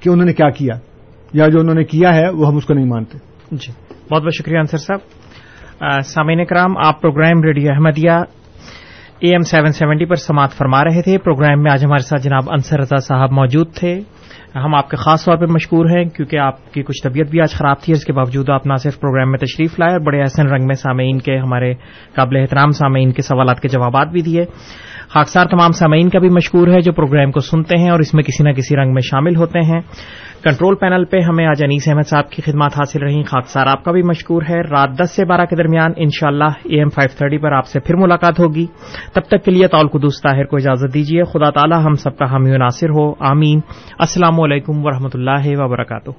کہ انہوں نے کیا کیا یا جو انہوں نے کیا ہے وہ ہم اس کو نہیں مانتے۔ جی۔ بہت بہت شکریہ انصر صاحب۔ سامعین کرام آپ programme radio Ahmadiyya A M seven seventy پر سماعت فرما رہے تھے۔ پروگرام میں آج ہمارے ساتھ جناب انصر رضا صاحب موجود تھے۔ ہم آپ کے خاص طور پہ مشکور ہیں کیونکہ آپ کی کچھ طبیعت بھی آج خراب تھی، اس کے باوجود آپ نہ صرف پروگرام میں تشریف لائے اور بڑے احسن رنگ میں سامعین کے ہمارے قابل احترام سامعین کے سوالات کے جوابات بھی دیے۔ خاکسار تمام سامعین کا بھی مشکور ہے جو پروگرام کو سنتے ہیں اور اس میں کسی نہ کسی رنگ میں شامل ہوتے ہیں۔ کنٹرول پینل پہ ہمیں آج انیس احمد صاحب کی خدمات حاصل رہی خاکسار آپ کا بھی مشکور ہے۔ رات دس سے بارہ کے درمیان ان شاء اللہ اے ایم فائیو تھرٹی پر آپ سے پھر ملاقات ہوگی۔ تب تک کے لیے طول قدوس طاہر کو اجازت دیجیے۔ خدا تعالی ہم سب کا حامی ناصر ہو۔ آمین۔ السلام علیکم ورحمۃ اللہ وبرکاتہ۔